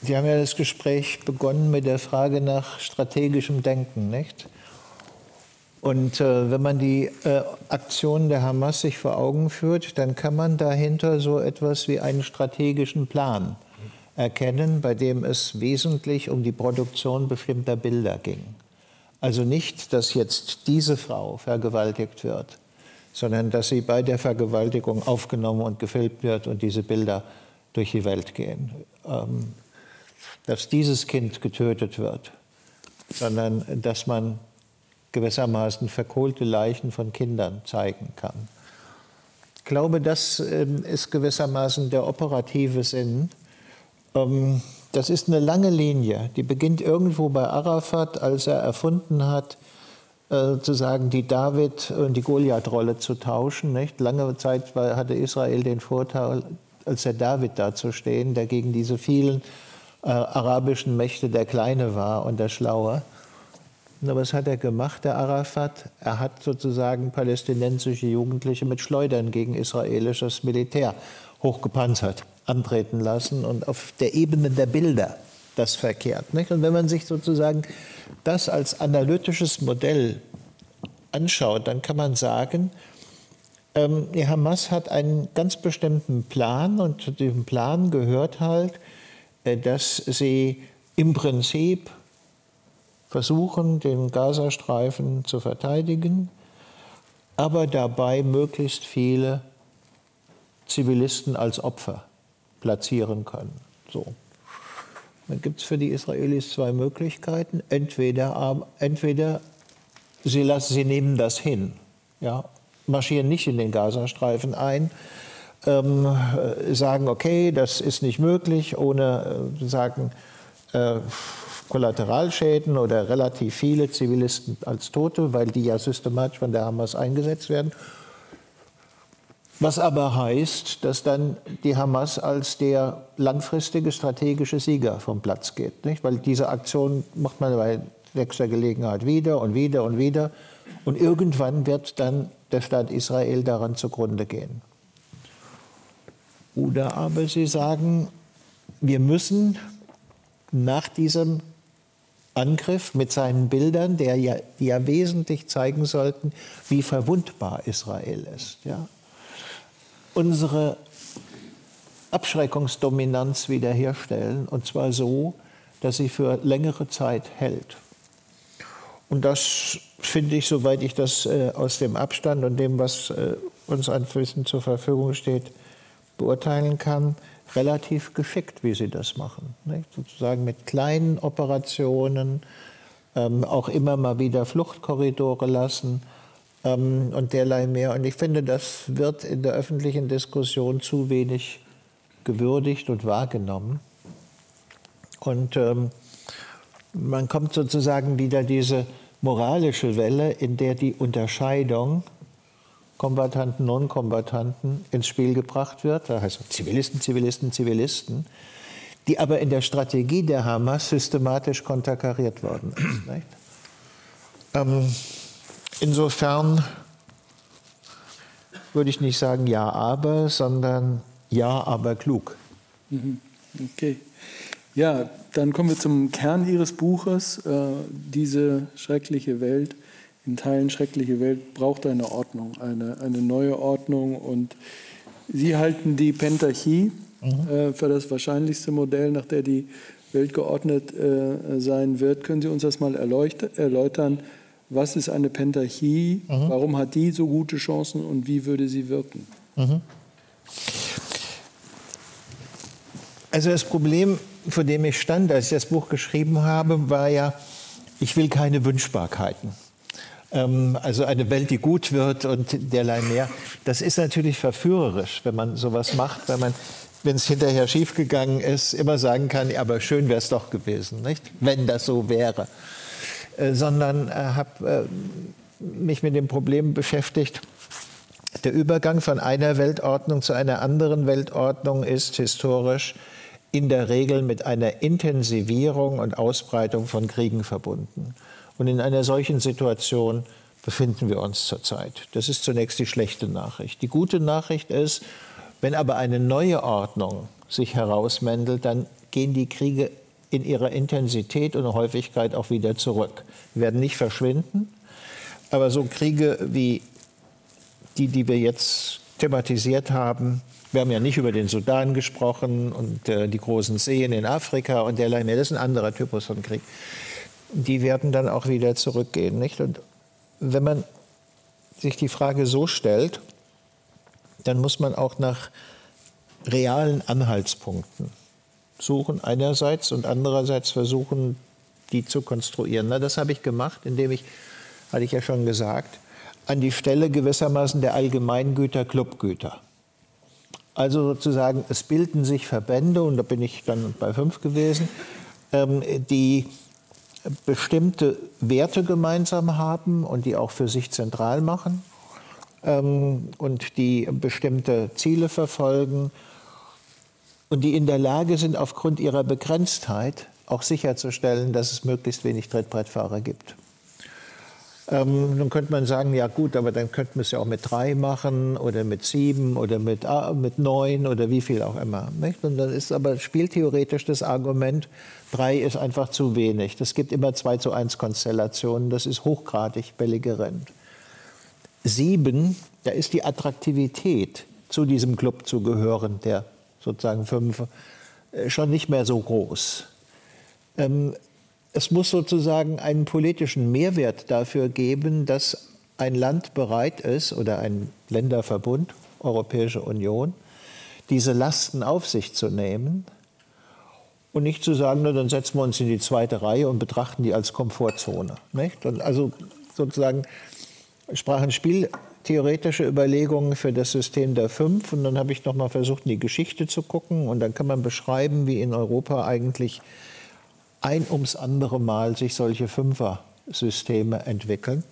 wir haben ja das Gespräch begonnen mit der Frage nach strategischem Denken, nicht? Und äh, wenn man die äh, Aktionen der Hamas sich vor Augen führt, dann kann man dahinter so etwas wie einen strategischen Plan erkennen, bei dem es wesentlich um die Produktion bestimmter Bilder ging. Also nicht, dass jetzt diese Frau vergewaltigt wird, sondern dass sie bei der Vergewaltigung aufgenommen und gefilmt wird und diese Bilder durch die Welt gehen. Ähm, dass dieses Kind getötet wird, sondern dass man gewissermaßen verkohlte Leichen von Kindern zeigen kann. Ich glaube, das ähm, ist gewissermaßen der operative Sinn. Ähm, das ist eine lange Linie, die beginnt irgendwo bei Arafat, als er erfunden hat, äh, zu sagen, die David- und die Goliath-Rolle zu tauschen. Nicht? Lange Zeit hatte Israel den Vorteil, als der David dazustehen, der gegen diese vielen äh, arabischen Mächte der Kleine war und der Schlaue. Aber was hat er gemacht, der Arafat? Er hat sozusagen palästinensische Jugendliche mit Schleudern gegen israelisches Militär hochgepanzert antreten lassen und auf der Ebene der Bilder das verkehrt. Nicht? Und wenn man sich sozusagen das als analytisches Modell anschaut, dann kann man sagen, ähm, die Hamas hat einen ganz bestimmten Plan und zu diesem Plan gehört halt, äh, dass sie im Prinzip versuchen, den Gazastreifen zu verteidigen, aber dabei möglichst viele Zivilisten als Opfer platzieren können. So. Dann gibt es für die Israelis zwei Möglichkeiten. Entweder, entweder sie, lassen, sie nehmen das hin, ja, marschieren nicht in den Gazastreifen ein, ähm, sagen, okay, das ist nicht möglich, ohne äh, sagen, äh, Kollateralschäden oder relativ viele Zivilisten als Tote, weil die ja systematisch von der Hamas eingesetzt werden. Was aber heißt, dass dann die Hamas als der langfristige strategische Sieger vom Platz geht. Nicht? Weil diese Aktion macht man bei nächster Gelegenheit wieder und wieder und wieder. Und irgendwann wird dann der Staat Israel daran zugrunde gehen. Oder aber sie sagen, wir müssen nach diesem Angriff mit seinen Bildern, der ja, die ja wesentlich zeigen sollten, wie verwundbar Israel ist. Ja? Unsere Abschreckungsdominanz wiederherstellen, und zwar so, dass sie für längere Zeit hält. Und das finde ich, soweit ich das äh, aus dem Abstand und dem, was äh, uns an Wissen zur Verfügung steht, beurteilen kann, relativ geschickt, wie sie das machen. Nicht? Sozusagen mit kleinen Operationen, ähm, auch immer mal wieder Fluchtkorridore lassen ähm, und derlei mehr. Und ich finde, das wird in der öffentlichen Diskussion zu wenig gewürdigt und wahrgenommen. Und ähm, man kommt sozusagen wieder diese moralische Welle, in der die Unterscheidung Kombattanten, Non-Kombattanten ins Spiel gebracht wird. Das heißt Zivilisten, Zivilisten, Zivilisten, die aber in der Strategie der Hamas systematisch konterkariert worden ist. Ähm, insofern würde ich nicht sagen ja, aber, sondern ja, aber klug. Mhm. Okay. Ja, dann kommen wir zum Kern Ihres Buches, äh, diese schreckliche Welt in Teilen schreckliche Welt braucht eine Ordnung, eine, eine neue Ordnung. Und Sie halten die Pentarchie mhm. äh, für das wahrscheinlichste Modell, nach der die Welt geordnet äh, sein wird. Können Sie uns das mal erläutern? Was ist eine Pentarchie? Mhm. Warum hat die so gute Chancen und wie würde sie wirken? Mhm. Also das Problem, vor dem ich stand, als ich das Buch geschrieben habe, war ja, ich will keine Wünschbarkeiten. Ähm, also eine Welt, die gut wird und derlei mehr. Das ist natürlich verführerisch, wenn man sowas macht, weil man wenn es hinterher schiefgegangen ist, immer sagen kann, aber schön wäre es doch gewesen, nicht? wenn das so wäre. Äh, sondern äh, habe äh, mich mit dem Problem beschäftigt, der Übergang von einer Weltordnung zu einer anderen Weltordnung ist historisch in der Regel mit einer Intensivierung und Ausbreitung von Kriegen verbunden. Und in einer solchen Situation befinden wir uns zurzeit. Das ist zunächst die schlechte Nachricht. Die gute Nachricht ist, wenn aber eine neue Ordnung sich herausmändelt, dann gehen die Kriege in ihrer Intensität und Häufigkeit auch wieder zurück. Wir werden nicht verschwinden, aber so Kriege wie die, die wir jetzt thematisiert haben, wir haben ja nicht über den Sudan gesprochen und äh, die großen Seen in Afrika und derlei mehr, das ist ein anderer Typus von Krieg die werden dann auch wieder zurückgehen. Nicht? Und wenn man sich die Frage so stellt, dann muss man auch nach realen Anhaltspunkten suchen einerseits und andererseits versuchen, die zu konstruieren. Na, das habe ich gemacht, indem ich, hatte ich ja schon gesagt, an die Stelle gewissermaßen der Allgemeingüter Clubgüter. Also sozusagen, es bilden sich Verbände, und da bin ich dann bei fünf gewesen, ähm, die bestimmte Werte gemeinsam haben und die auch für sich zentral machen ähm, und die bestimmte Ziele verfolgen und die in der Lage sind, aufgrund ihrer Begrenztheit auch sicherzustellen, dass es möglichst wenig Trittbrettfahrer gibt. Ähm, nun könnte man sagen, ja gut, aber dann könnten wir es ja auch mit drei machen oder mit sieben oder mit, ah, mit neun oder wie viel auch immer. Nicht? Und dann ist aber spieltheoretisch das Argument, drei ist einfach zu wenig. Das gibt immer zwei zu eins Konstellationen, das ist hochgradig belligerent. Sieben, da ist die Attraktivität, zu diesem Club zu gehören, der sozusagen fünf, äh, schon nicht mehr so groß. Ähm, es muss sozusagen einen politischen Mehrwert dafür geben, dass ein Land bereit ist oder ein Länderverbund, Europäische Union, diese Lasten auf sich zu nehmen und nicht zu sagen, na, dann setzen wir uns in die zweite Reihe und betrachten die als Komfortzone. Nicht? Und also sozusagen sprachen spieltheoretische Überlegungen für das System der Fünf und dann habe ich noch mal versucht, in die Geschichte zu gucken und dann kann man beschreiben, wie in Europa eigentlich ein ums andere Mal sich solche Fünfer-Systeme entwickeln.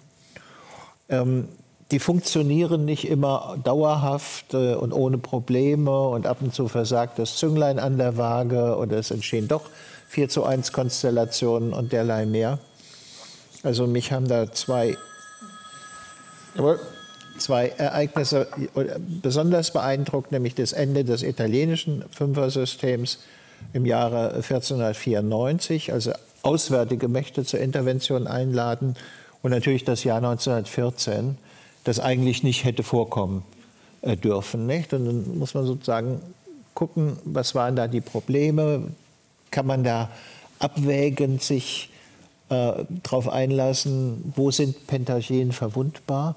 Ähm, die funktionieren nicht immer dauerhaft äh, und ohne Probleme und ab und zu versagt das Zünglein an der Waage oder es entstehen doch 4 zu 1 Konstellationen und derlei mehr. Also mich haben da zwei, zwei Ereignisse besonders beeindruckt, nämlich das Ende des italienischen Fünfer-Systems im Jahre 1494, also auswärtige Mächte zur Intervention einladen und natürlich das Jahr 1914, das eigentlich nicht hätte vorkommen äh, dürfen. Nicht? Und dann muss man sozusagen gucken, was waren da die Probleme, kann man da abwägend sich äh, darauf einlassen, wo sind Pentagien verwundbar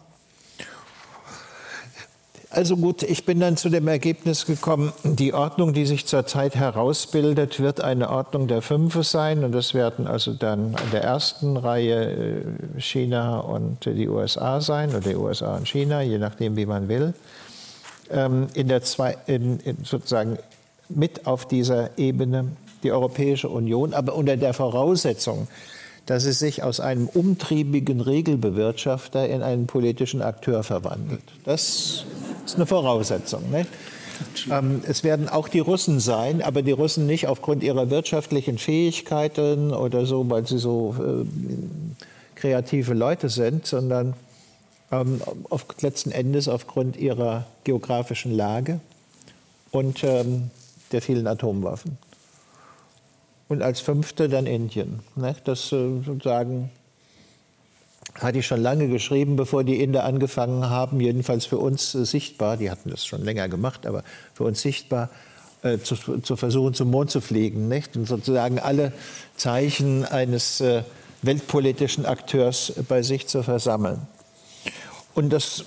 also gut, ich bin dann zu dem Ergebnis gekommen, die Ordnung, die sich zurzeit herausbildet, wird eine Ordnung der Fünfe sein. Und das werden also dann in der ersten Reihe äh, China und die USA sein, oder die USA und China, je nachdem, wie man will. Ähm, in der zwei, in, in sozusagen mit auf dieser Ebene die Europäische Union, aber unter der Voraussetzung, dass es sich aus einem umtriebigen Regelbewirtschafter in einen politischen Akteur verwandelt. Das ist eine Voraussetzung. Nicht? Ähm, es werden auch die Russen sein, aber die Russen nicht aufgrund ihrer wirtschaftlichen Fähigkeiten oder so, weil sie so äh, kreative Leute sind, sondern ähm, auf, letzten Endes aufgrund ihrer geografischen Lage und ähm, der vielen Atomwaffen. Und als fünfte dann Indien. Ne? Das äh, sozusagen hatte ich schon lange geschrieben, bevor die Inder angefangen haben, jedenfalls für uns äh, sichtbar, die hatten das schon länger gemacht, aber für uns sichtbar, äh, zu, zu, versuchen, zum Mond zu fliegen. Nicht? Und sozusagen alle Zeichen eines äh, weltpolitischen Akteurs bei sich zu versammeln. Und das,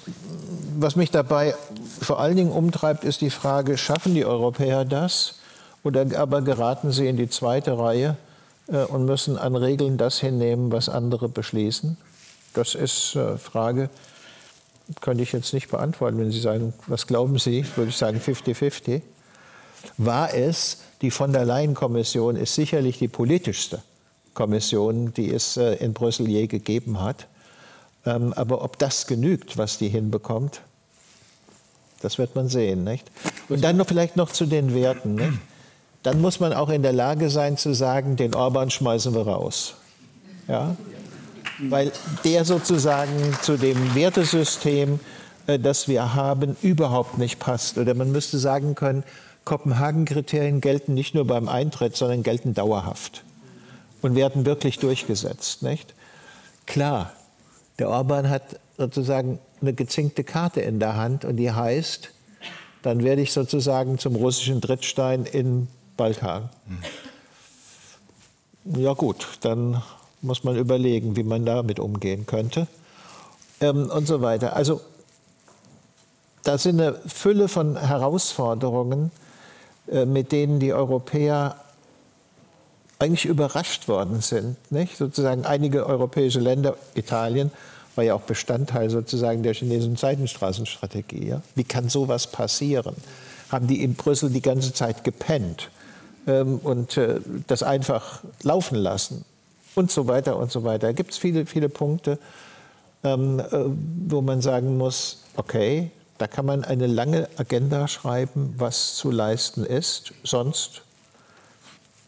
was mich dabei vor allen Dingen umtreibt, ist die Frage, schaffen die Europäer das? Oder aber geraten sie in die zweite Reihe äh, und müssen an Regeln das hinnehmen, was andere beschließen? Das ist eine Frage, könnte ich jetzt nicht beantworten. Wenn Sie sagen, was glauben Sie, würde ich sagen 50-50. War es, die von der Leyen-Kommission ist sicherlich die politischste Kommission, die es äh, in Brüssel je gegeben hat. Ähm, aber ob das genügt, was die hinbekommt, das wird man sehen. Nicht? Und dann noch vielleicht noch zu den Werten. Nicht? Dann muss man auch in der Lage sein zu sagen, den Orban schmeißen wir raus. Ja? Weil der sozusagen zu dem Wertesystem, äh, das wir haben, überhaupt nicht passt. Oder man müsste sagen können, Kopenhagen-Kriterien gelten nicht nur beim Eintritt, sondern gelten dauerhaft und werden wirklich durchgesetzt. Nicht? Klar, der Orban hat sozusagen eine gezinkte Karte in der Hand und die heißt, dann werde ich sozusagen zum russischen Drittstein in Balkan. Hm. Ja gut, dann muss man überlegen, wie man damit umgehen könnte ähm, und so weiter. Also da sind eine Fülle von Herausforderungen, äh, mit denen die Europäer eigentlich überrascht worden sind. Nicht? Sozusagen einige europäische Länder, Italien, war ja auch Bestandteil sozusagen der chinesischen Seitenstraßenstrategie. Ja? Wie kann sowas passieren? Haben die in Brüssel die ganze Zeit gepennt ähm, und äh, das einfach laufen lassen? Und so weiter und so weiter. Da gibt es viele, viele Punkte, ähm, äh, wo man sagen muss, okay, da kann man eine lange Agenda schreiben, was zu leisten ist. Sonst,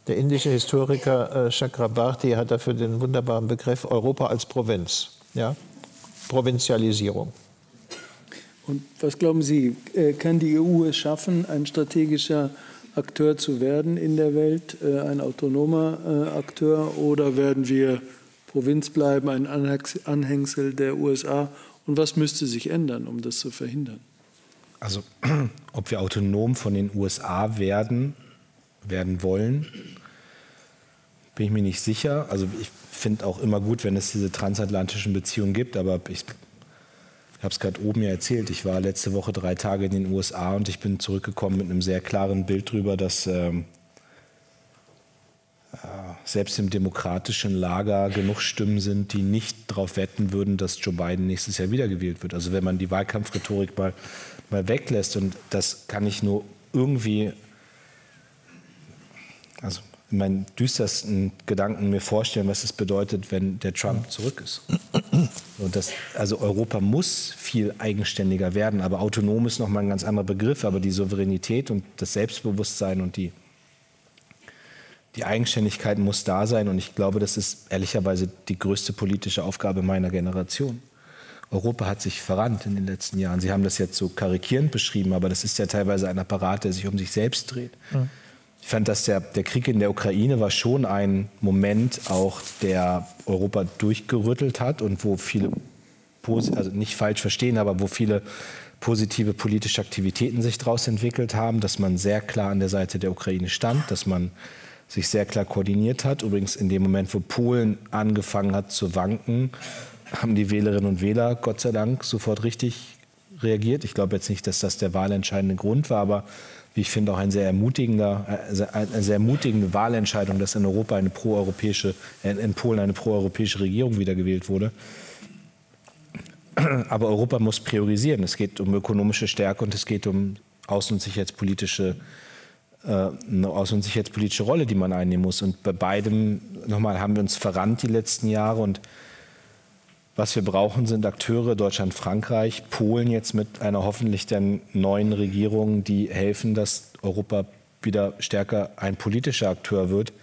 der indische Historiker äh, Chakrabarti hat dafür den wunderbaren Begriff Europa als Provinz. Ja? Provinzialisierung. Und was glauben Sie, äh, kann die EU es schaffen, ein strategischer Akteur zu werden in der Welt, äh, ein autonomer äh, Akteur, oder werden wir Provinz bleiben, ein Anhängsel der USA? Und was müsste sich ändern, um das zu verhindern? Also, ob wir autonom von den USA werden, werden wollen, bin ich mir nicht sicher. Also ich finde auch immer gut, wenn es diese transatlantischen Beziehungen gibt, aber ich ich habe es gerade oben ja erzählt, ich war letzte Woche drei Tage in den USA und ich bin zurückgekommen mit einem sehr klaren Bild darüber, dass ähm, äh, selbst im demokratischen Lager genug Stimmen sind, die nicht darauf wetten würden, dass Joe Biden nächstes Jahr wiedergewählt wird. Also wenn man die Wahlkampfrhetorik mal, mal weglässt und das kann ich nur irgendwie, also in meinen düstersten Gedanken mir vorstellen, was es bedeutet, wenn der Trump zurück ist. Und das, also Europa muss viel eigenständiger werden, aber autonom ist nochmal ein ganz anderer Begriff. Aber die Souveränität und das Selbstbewusstsein und die, die Eigenständigkeit muss da sein. Und ich glaube, das ist ehrlicherweise die größte politische Aufgabe meiner Generation. Europa hat sich verrannt in den letzten Jahren. Sie haben das jetzt so karikierend beschrieben, aber das ist ja teilweise ein Apparat, der sich um sich selbst dreht. Mhm. Ich fand, dass der, der Krieg in der Ukraine war schon ein Moment auch, der Europa durchgerüttelt hat und wo viele, also nicht falsch verstehen, aber wo viele positive politische Aktivitäten sich daraus entwickelt haben, dass man sehr klar an der Seite der Ukraine stand, dass man sich sehr klar koordiniert hat. Übrigens in dem Moment, wo Polen angefangen hat zu wanken, haben die Wählerinnen und Wähler Gott sei Dank sofort richtig reagiert. Ich glaube jetzt nicht, dass das der wahlentscheidende Grund war, aber wie ich finde, auch ein sehr ermutigender, äh, eine sehr ermutigende Wahlentscheidung, dass in Europa eine proeuropäische, äh, in Polen eine proeuropäische Regierung wiedergewählt wurde. Aber Europa muss priorisieren. Es geht um ökonomische Stärke und es geht um außen- und sicherheitspolitische äh, eine außen- und sicherheitspolitische Rolle, die man einnehmen muss. Und bei beidem, nochmal, haben wir uns verrannt die letzten Jahre und was wir brauchen, sind Akteure, Deutschland, Frankreich, Polen jetzt mit einer hoffentlich dann neuen Regierung, die helfen, dass Europa wieder stärker ein politischer Akteur wird.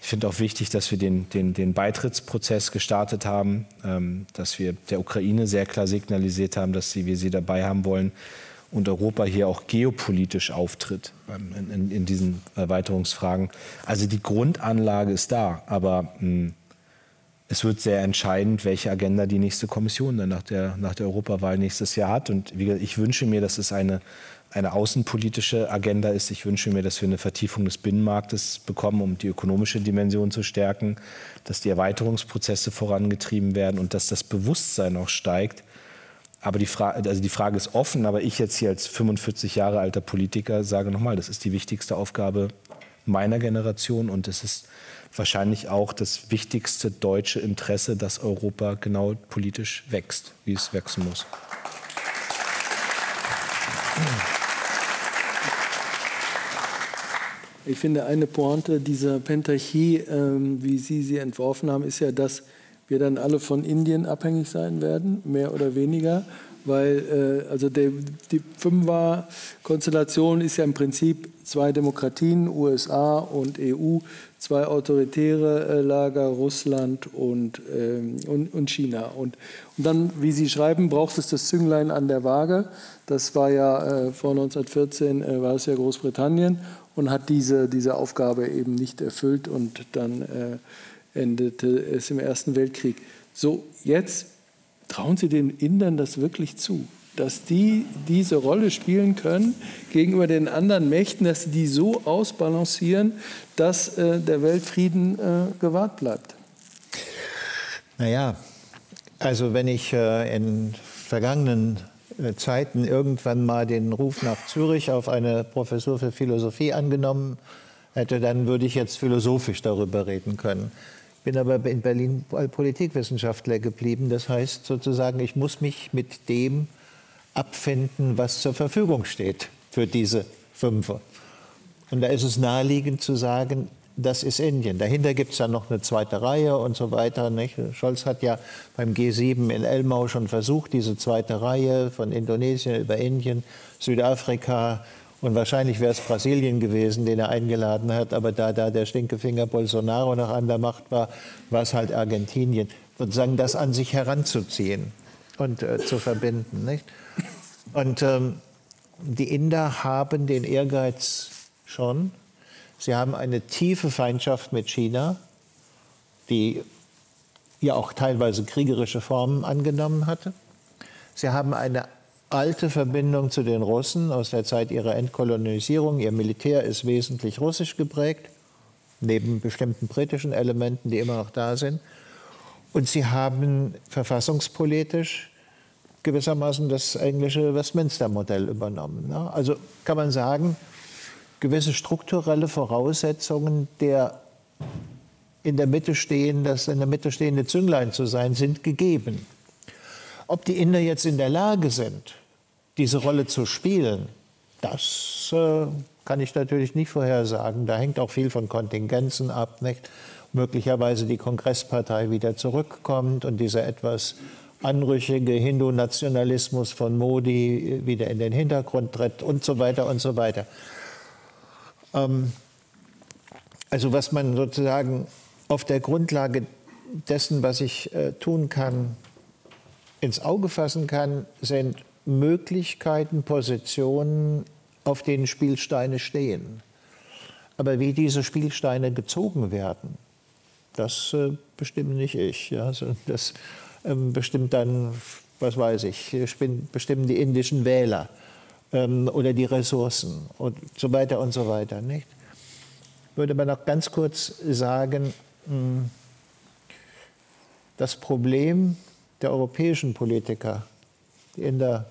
Ich finde auch wichtig, dass wir den, den, den Beitrittsprozess gestartet haben, ähm, dass wir der Ukraine sehr klar signalisiert haben, dass sie, wir sie dabei haben wollen und Europa hier auch geopolitisch auftritt ähm, in, in, in, diesen Erweiterungsfragen. Also die Grundanlage ist da, aber mh, hm, es wird sehr entscheidend, welche Agenda die nächste Kommission dann nach der, nach der Europawahl nächstes Jahr hat. Und wie gesagt, ich wünsche mir, dass es eine, eine außenpolitische Agenda ist. Ich wünsche mir, dass wir eine Vertiefung des Binnenmarktes bekommen, um die ökonomische Dimension zu stärken, dass die Erweiterungsprozesse vorangetrieben werden und dass das Bewusstsein auch steigt. Aber die, Fra also die Frage ist offen, aber ich jetzt hier als 45 Jahre alter Politiker sage nochmal, das ist die wichtigste Aufgabe meiner Generation und es ist wahrscheinlich auch das wichtigste deutsche Interesse, dass Europa genau politisch wächst, wie es wachsen muss. Ich finde, eine Pointe dieser Pentarchie, ähm, wie Sie sie entworfen haben, ist ja, dass wir dann alle von Indien abhängig sein werden, mehr oder weniger weil äh, also der, die Fünfer-Konstellation ist ja im Prinzip zwei Demokratien, USA und EU, zwei autoritäre äh, Lager, Russland und, ähm, und, und, China. Und, und dann, wie Sie schreiben, braucht es das Zünglein an der Waage. Das war ja äh, vor 1914, äh, war es ja Großbritannien und hat diese, diese Aufgabe eben nicht erfüllt und dann äh, endete es im Ersten Weltkrieg. So, jetzt Trauen Sie den Indern das wirklich zu, dass die diese Rolle spielen können gegenüber den anderen Mächten, dass sie die so ausbalancieren, dass äh, der Weltfrieden äh, gewahrt bleibt? Naja, also wenn ich äh, in vergangenen äh, Zeiten irgendwann mal den Ruf nach Zürich auf eine Professur für Philosophie angenommen hätte, dann würde ich jetzt philosophisch darüber reden können bin aber in Berlin Politikwissenschaftler geblieben. Das heißt sozusagen, ich muss mich mit dem abfinden, was zur Verfügung steht für diese Fünfer. Und da ist es naheliegend zu sagen, das ist Indien. Dahinter gibt es ja noch eine zweite Reihe und so weiter. Nicht? Scholz hat ja beim G7 in Elmau schon versucht, diese zweite Reihe von Indonesien über Indien, Südafrika, und wahrscheinlich wäre es Brasilien gewesen, den er eingeladen hat. Aber da, da der Stinkefinger Bolsonaro noch an der Macht war, war es halt Argentinien. Sozusagen das an sich heranzuziehen. und äh, zu verbinden. Nicht? Und ähm, die Inder haben den Ehrgeiz schon. Sie haben eine tiefe Feindschaft mit China, die ja auch teilweise kriegerische Formen angenommen hatte. Sie haben eine alte Verbindung zu den Russen aus der Zeit ihrer Entkolonisierung. Ihr Militär ist wesentlich russisch geprägt, neben bestimmten britischen Elementen, die immer noch da sind. Und sie haben verfassungspolitisch gewissermaßen das englische Westminster-Modell übernommen. Also kann man sagen, gewisse strukturelle Voraussetzungen der in der Mitte stehen, das in der Mitte stehende Zünglein zu sein, sind gegeben. Ob die Inder jetzt in der Lage sind, diese Rolle zu spielen, das äh, kann ich natürlich nicht vorhersagen. Da hängt auch viel von Kontingenzen ab. Nicht? Möglicherweise die Kongresspartei wieder zurückkommt und dieser etwas anrüchige Hindu-Nationalismus von Modi wieder in den Hintergrund tritt und so weiter und so weiter. Ähm, also was man sozusagen auf der Grundlage dessen, was ich äh, tun kann, ins Auge fassen kann, sind Möglichkeiten, Positionen, auf denen Spielsteine stehen. Aber wie diese Spielsteine gezogen werden, das äh, bestimme nicht ich. Ja? Also das bestimmt dann, was weiß ich, bestimmen die indischen Wähler ähm, oder die Ressourcen und so weiter und so weiter. Nicht? Würde man noch ganz kurz sagen, hm, das Problem der europäischen Politiker, die Inder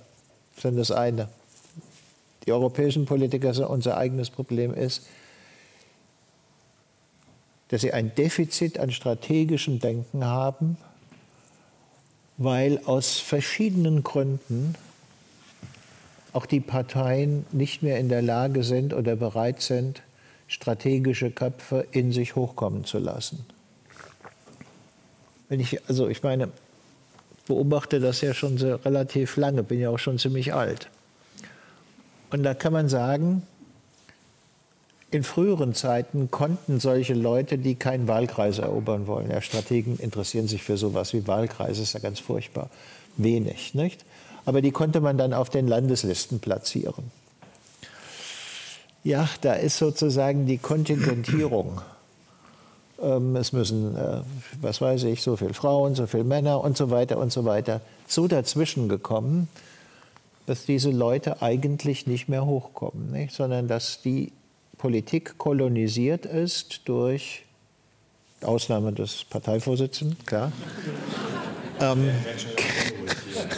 sind das eine, die europäischen Politiker sind unser eigenes Problem ist, dass sie ein Defizit an strategischem Denken haben, weil aus verschiedenen Gründen auch die Parteien nicht mehr in der Lage sind oder bereit sind, strategische Köpfe in sich hochkommen zu lassen. Wenn ich, also ich meine, beobachte das ja schon relativ lange, bin ja auch schon ziemlich alt. Und da kann man sagen, in früheren Zeiten konnten solche Leute, die keinen Wahlkreis erobern wollen, ja, Strategen interessieren sich für sowas wie Wahlkreise, ist ja ganz furchtbar, wenig, nicht? Aber die konnte man dann auf den Landeslisten platzieren. Ja, da ist sozusagen die Kontingentierung. Ähm, es müssen, äh, was weiß ich, so viele Frauen, so viele Männer und so weiter und so weiter, so dazwischen gekommen, dass diese Leute eigentlich nicht mehr hochkommen, nicht? sondern dass die Politik kolonisiert ist durch Ausnahme des Parteivorsitzenden, klar. ähm,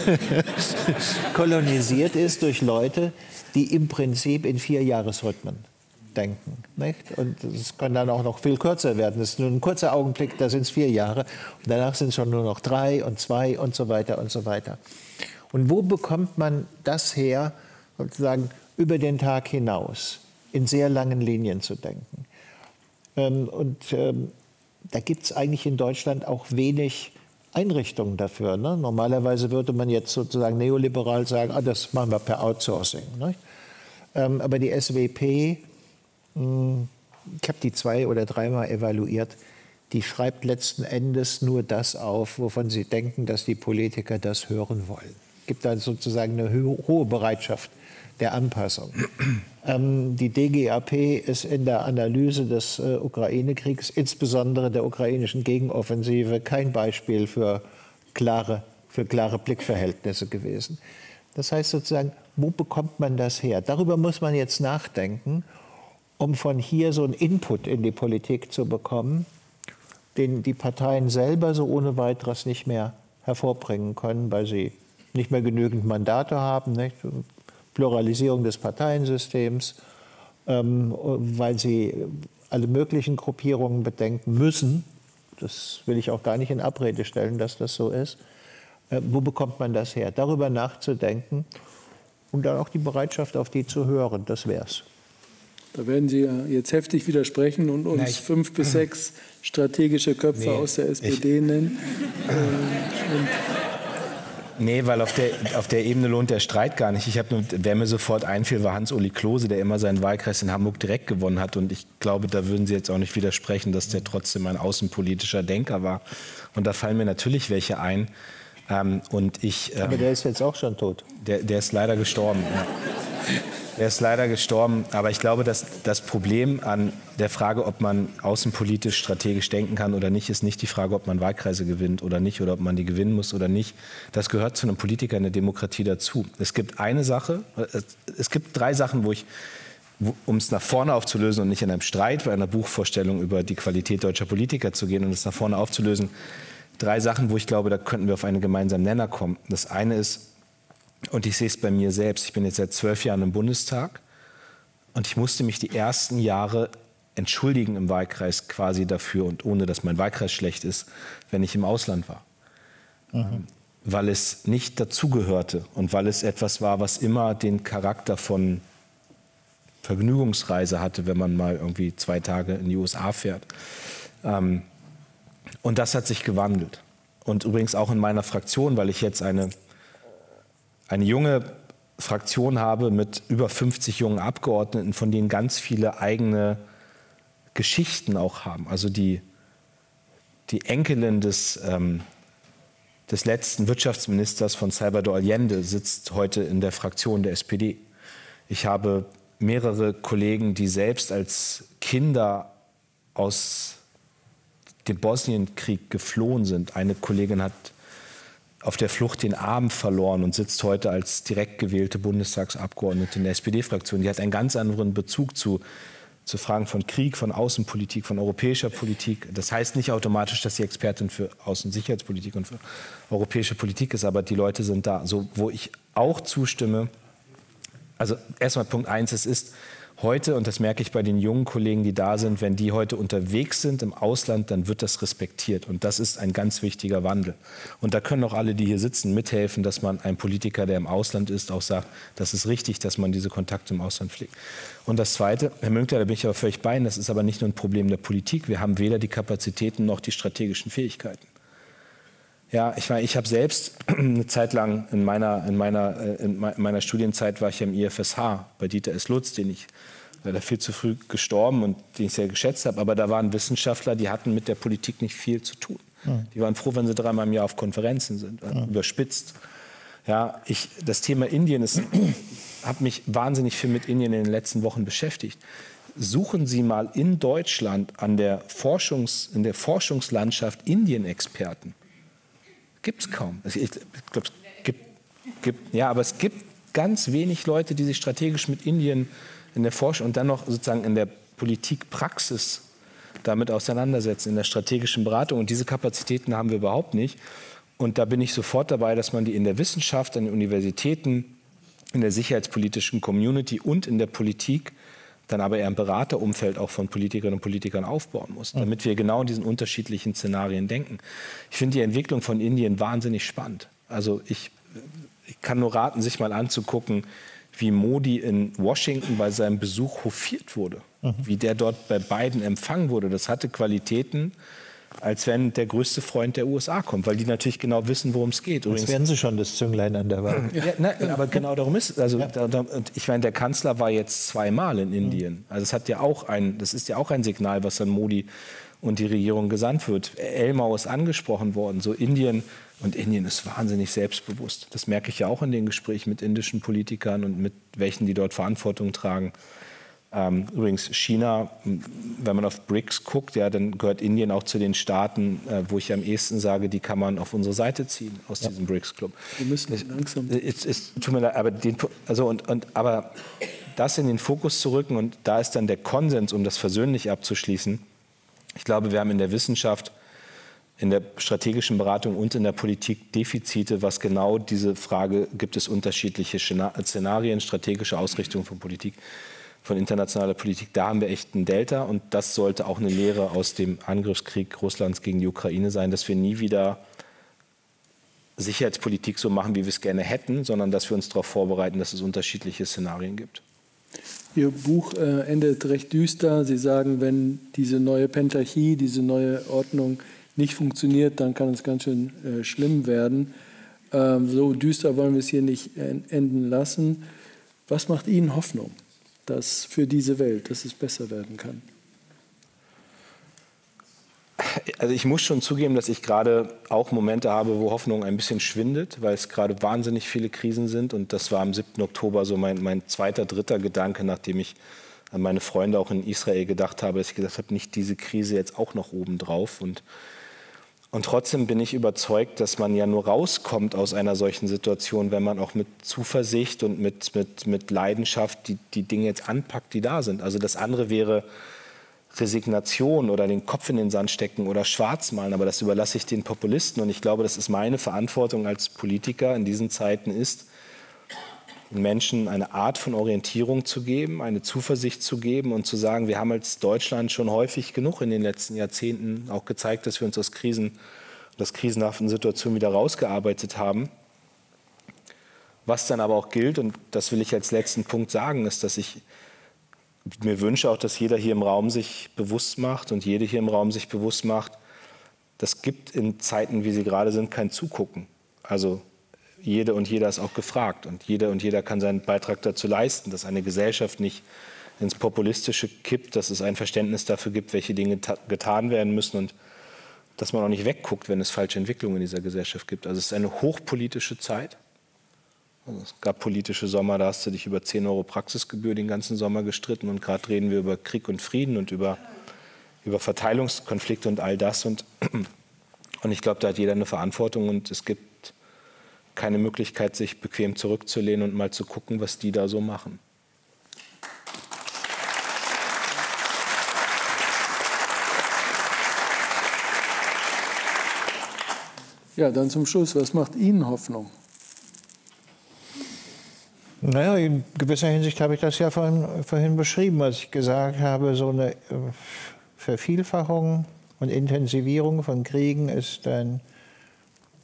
kolonisiert ist durch Leute, die im Prinzip in vier Jahresrhythmen denken. Nicht? Und es kann dann auch noch viel kürzer werden. Das ist nur ein kurzer Augenblick, da sind es vier Jahre. Und danach sind es schon nur noch drei und zwei und so weiter und so weiter. Und wo bekommt man das her, sozusagen über den Tag hinaus? In sehr langen Linien zu denken. Ähm, und ähm, da gibt es eigentlich in Deutschland auch wenig Einrichtungen dafür. Ne? Normalerweise würde man jetzt sozusagen neoliberal sagen, ah, das machen wir per Outsourcing. Ne? Ähm, aber die SWP, mh, hm, ich habe die zwei oder dreimal evaluiert, die schreibt letzten Endes nur das auf, wovon sie denken, dass die Politiker das hören wollen. Es gibt da sozusagen eine hohe Bereitschaft der Anpassung. Ähm, die DGAP ist in der Analyse des äh, Ukraine-Kriegs, insbesondere der ukrainischen Gegenoffensive, kein Beispiel für klare, für klare Blickverhältnisse gewesen. Das heißt sozusagen, wo bekommt man das her? Darüber muss man jetzt nachdenken, um von hier so einen Input in die Politik zu bekommen, den die Parteien selber so ohne weiteres nicht mehr hervorbringen können, weil sie nicht mehr genügend Mandate haben. Nicht? Pluralisierung des Parteiensystems, ähm, weil sie alle möglichen Gruppierungen bedenken müssen. Das will ich auch gar nicht in Abrede stellen, dass das so ist. Äh, wo bekommt man das her? Darüber nachzudenken und dann auch die Bereitschaft, auf die zu hören, das wäre es. Da werden Sie jetzt heftig widersprechen und uns Na, fünf bis sechs strategische Köpfe nee, aus der SPD ich, nennen. Äh, Nee, weil auf der, auf der Ebene lohnt der Streit gar nicht. Ich habe nur, wer mir sofort einfiel, war Hans-Uli Klose, der immer seinen Wahlkreis in Hamburg direkt gewonnen hat. Und ich glaube, da würden Sie jetzt auch nicht widersprechen, dass der trotzdem ein außenpolitischer Denker war. Und da fallen mir natürlich welche ein. Ähm, und ich, ähm, Aber der ist jetzt auch schon tot. Der, der ist leider gestorben. Ja. Er ist leider gestorben, aber ich glaube, dass das Problem an der Frage, ob man außenpolitisch strategisch denken kann oder nicht, ist nicht die Frage, ob man Wahlkreise gewinnt oder nicht oder ob man die gewinnen muss oder nicht. Das gehört zu einem Politiker in der Demokratie dazu. Es gibt eine Sache, es gibt drei Sachen, wo ich um es nach vorne aufzulösen und nicht in einem Streit bei einer Buchvorstellung über die Qualität deutscher Politiker zu gehen und es nach vorne aufzulösen, drei Sachen, wo ich glaube, da könnten wir auf einen gemeinsamen Nenner kommen. Das eine ist, und ich sehe es bei mir selbst. Ich bin jetzt seit zwölf Jahren im Bundestag und ich musste mich die ersten Jahre entschuldigen im Wahlkreis quasi dafür und ohne dass mein Wahlkreis schlecht ist, wenn ich im Ausland war. Mhm. Weil es nicht dazugehörte und weil es etwas war, was immer den Charakter von Vergnügungsreise hatte, wenn man mal irgendwie zwei Tage in die USA fährt. Ähm, und das hat sich gewandelt. Und übrigens auch in meiner Fraktion, weil ich jetzt eine eine junge Fraktion habe mit über 50 jungen Abgeordneten, von denen ganz viele eigene Geschichten auch haben. Also die, die Enkelin des, ähm, des letzten Wirtschaftsministers von Salvador Allende sitzt heute in der Fraktion der SPD. Ich habe mehrere Kollegen, die selbst als Kinder aus dem Bosnienkrieg geflohen sind. Eine Kollegin hat auf der Flucht den Arm verloren und sitzt heute als direkt gewählte Bundestagsabgeordnete in der SPD-Fraktion. Die hat einen ganz anderen Bezug zu, zu Fragen von Krieg, von Außenpolitik, von europäischer Politik. Das heißt nicht automatisch, dass sie Expertin für Außen- und Sicherheitspolitik und für europäische Politik ist, aber die Leute sind da. So, wo ich auch zustimme, also erstmal Punkt eins, es ist heute, und das merke ich bei den jungen Kollegen, die da sind, wenn die heute unterwegs sind im Ausland, dann wird das respektiert. Und das ist ein ganz wichtiger Wandel. Und da können auch alle, die hier sitzen, mithelfen, dass man ein Politiker, der im Ausland ist, auch sagt, das ist richtig, dass man diese Kontakte im Ausland pflegt. Und das Zweite, Herr Münkler, da bin ich aber völlig bei Ihnen, das ist aber nicht nur ein Problem der Politik. Wir haben weder die Kapazitäten noch die strategischen Fähigkeiten. Ja, ich meine, ich habe selbst eine Zeit lang in meiner, in, meiner, äh, in meiner Studienzeit war ich im IFSH bei Dieter S. Lutz, den ich leider viel zu früh gestorben und den ich sehr geschätzt habe. Aber da waren Wissenschaftler, die hatten mit der Politik nicht viel zu tun. Ja. Die waren froh, wenn sie dreimal im Jahr auf Konferenzen sind, ja. überspitzt. Ja, ich, das Thema Indien ist, habe mich wahnsinnig viel mit Indien in den letzten Wochen beschäftigt. Suchen Sie mal in Deutschland an der Forschungs, in der Forschungslandschaft Indien-Experten. Gibt es kaum. Ich, glaube, es gibt, gibt, ja, aber es gibt ganz wenig Leute, die sich strategisch mit Indien in der Forschung und dann noch sozusagen in der Politikpraxis damit auseinandersetzen, in der strategischen Beratung. Und diese Kapazitäten haben wir überhaupt nicht. Und da bin ich sofort dabei, dass man die in der Wissenschaft, an den Universitäten, in der sicherheitspolitischen Community und in der Politik dann aber eher im Beraterumfeld auch von Politikerinnen und Politikern aufbauen muss, damit wir genau in diesen unterschiedlichen Szenarien denken. Ich finde die Entwicklung von Indien wahnsinnig spannend. Also ich, ich kann nur raten, sich mal anzugucken, wie Modi in Washington bei seinem Besuch hofiert wurde, mhm. wie der dort bei Biden empfangen wurde. Das hatte Qualitäten, als wenn der größte Freund der USA kommt, weil die natürlich genau wissen, worum es geht. Übrigens werden sie schon das Zünglein an der Waage. Ja, na, aber genau darum ist es. Also, ja. da, da, ich meine, der Kanzler war jetzt zweimal in Indien. Also es hat ja auch ein, das ist ja auch ein Signal, was an Modi und die Regierung gesandt wird. Elmau ist angesprochen worden. So Indien und Indien ist wahnsinnig selbstbewusst. Das merke ich ja auch in den Gesprächen mit indischen Politikern und mit welchen, die dort Verantwortung tragen. Ähm, übrigens China, wenn man auf BRICS guckt, ja, dann gehört Indien auch zu den Staaten, äh, wo ich am ehesten sage, die kann man auf unsere Seite ziehen aus ja. diesem BRICS-Club. Wir müssen es, langsam. Es, es, tut mir leid, aber, den, also und, und, aber das in den Fokus zu rücken und da ist dann der Konsens, um das versöhnlich abzuschließen. Ich glaube, wir haben in der Wissenschaft in der strategischen Beratung und in der Politik Defizite, was genau diese Frage, gibt es unterschiedliche Szenarien, strategische Ausrichtung von Politik, von internationaler Politik, da haben wir echt ein Delta und das sollte auch eine Lehre aus dem Angriffskrieg Russlands gegen die Ukraine sein, dass wir nie wieder Sicherheitspolitik so machen, wie wir es gerne hätten, sondern dass wir uns darauf vorbereiten, dass es unterschiedliche Szenarien gibt. Ihr Buch äh, endet recht düster. Sie sagen, wenn diese neue Pentarchie, diese neue Ordnung nicht funktioniert, dann kann es ganz schön äh, schlimm werden. Ähm, so düster wollen wir es hier nicht enden lassen. Was macht Ihnen Hoffnung, dass für diese Welt, dass es besser werden kann? also ich muss schon zugeben, dass ich gerade auch Momente habe, wo Hoffnung ein bisschen schwindet, weil es gerade wahnsinnig viele Krisen sind. Und das war am 7. Oktober so mein, mein zweiter, dritter Gedanke, nachdem ich an meine Freunde auch in Israel gedacht habe, dass ich gesagt habe, nicht diese Krise jetzt auch noch obendrauf. Und, und trotzdem bin ich überzeugt, dass man ja nur rauskommt aus einer solchen Situation, wenn man auch mit Zuversicht und mit, mit, mit Leidenschaft die, die Dinge jetzt anpackt, die da sind. Also das andere wäre Resignation oder den Kopf in den Sand stecken oder schwarz malen, aber das überlasse ich den Populisten. Und ich glaube, das ist meine Verantwortung als Politiker in diesen Zeiten ist, Menschen eine Art von Orientierung zu geben, eine Zuversicht zu geben und zu sagen, wir haben als Deutschland schon häufig genug in den letzten Jahrzehnten auch gezeigt, dass wir uns aus Krisen, aus krisenhaften Situationen wieder rausgearbeitet haben. Was dann aber auch gilt, und das will ich als letzten Punkt sagen, ist, dass ich mir wünsche auch, dass jeder hier im Raum sich bewusst macht und jede hier im Raum sich bewusst macht, das gibt in Zeiten, wie sie gerade sind, kein Zugucken. Also jede und jeder ist auch gefragt und jeder und jeder kann seinen Beitrag dazu leisten, dass eine Gesellschaft nicht ins Populistische kippt, dass es ein Verständnis dafür gibt, welche Dinge getan werden müssen und dass man auch nicht wegguckt, wenn es falsche Entwicklungen in dieser Gesellschaft gibt. Also es ist eine hochpolitische Zeit. Also es gab politische Sommer, da hast du dich über 10 Euro Praxisgebühr den ganzen Sommer gestritten und gerade reden wir über Krieg und Frieden und über, über Verteilungskonflikte und all das. Und, und ich glaube, da hat jeder eine Verantwortung und es gibt keine Möglichkeit, sich bequem zurückzulehnen und mal zu gucken, was die da so machen. Ja, dann zum Schluss, was macht Ihnen Hoffnung? Naja, in gewisser Hinsicht habe ich das ja vorhin, vorhin beschrieben, als ich gesagt habe, so eine äh, Vervielfachung und Intensivierung von Kriegen ist ein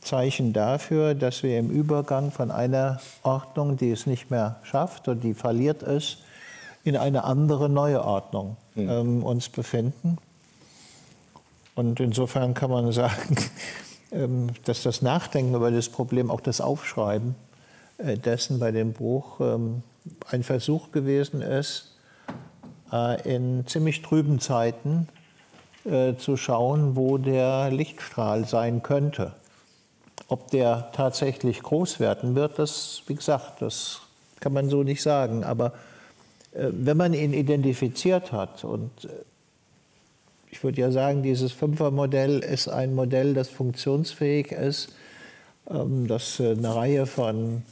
Zeichen dafür, dass wir im Übergang von einer Ordnung, die es nicht mehr schafft und die verliert ist, in eine andere neue Ordnung mhm. ähm, uns befinden. Und insofern kann man sagen, ähm, dass das Nachdenken über das Problem, auch das Aufschreiben, äh, dessen bei dem Buch ähm, ein Versuch gewesen ist, äh, in ziemlich trüben Zeiten äh, zu schauen, wo der Lichtstrahl sein könnte. Ob der tatsächlich groß werden wird, das, wie gesagt, das kann man so nicht sagen. Aber wenn man ihn identifiziert hat und ich würde ja sagen, dieses Fünfermodell ist ein Modell, das funktionsfähig ist, ähm, das eine Reihe von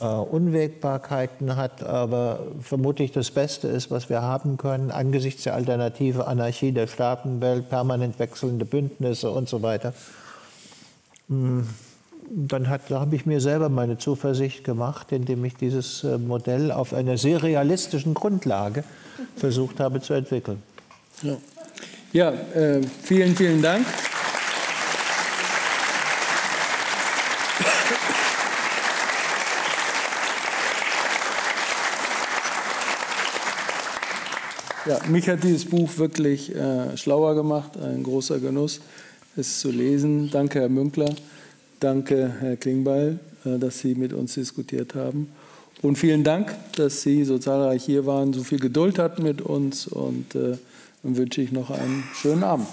äh, Unwägbarkeiten hat, aber vermutlich das Beste ist, was wir haben können, angesichts der alternative Anarchie der Staatenwelt, permanent wechselnde Bündnisse und so weiter. Hm, dann habe ich mir selber meine Zuversicht gemacht, indem ich dieses äh, Modell auf einer sehr realistischen Grundlage versucht habe zu entwickeln. Ja, ja äh, vielen, vielen Dank. Ja, mich hat dieses Buch wirklich äh, schlauer gemacht, ein großer Genuss, es zu lesen. Danke, Herr Münkler. Danke, Herr Klingbeil, äh, dass Sie mit uns diskutiert haben. Und vielen Dank, dass Sie so zahlreich hier waren, so viel Geduld hatten mit uns und äh, dann wünsche ich noch einen schönen Abend.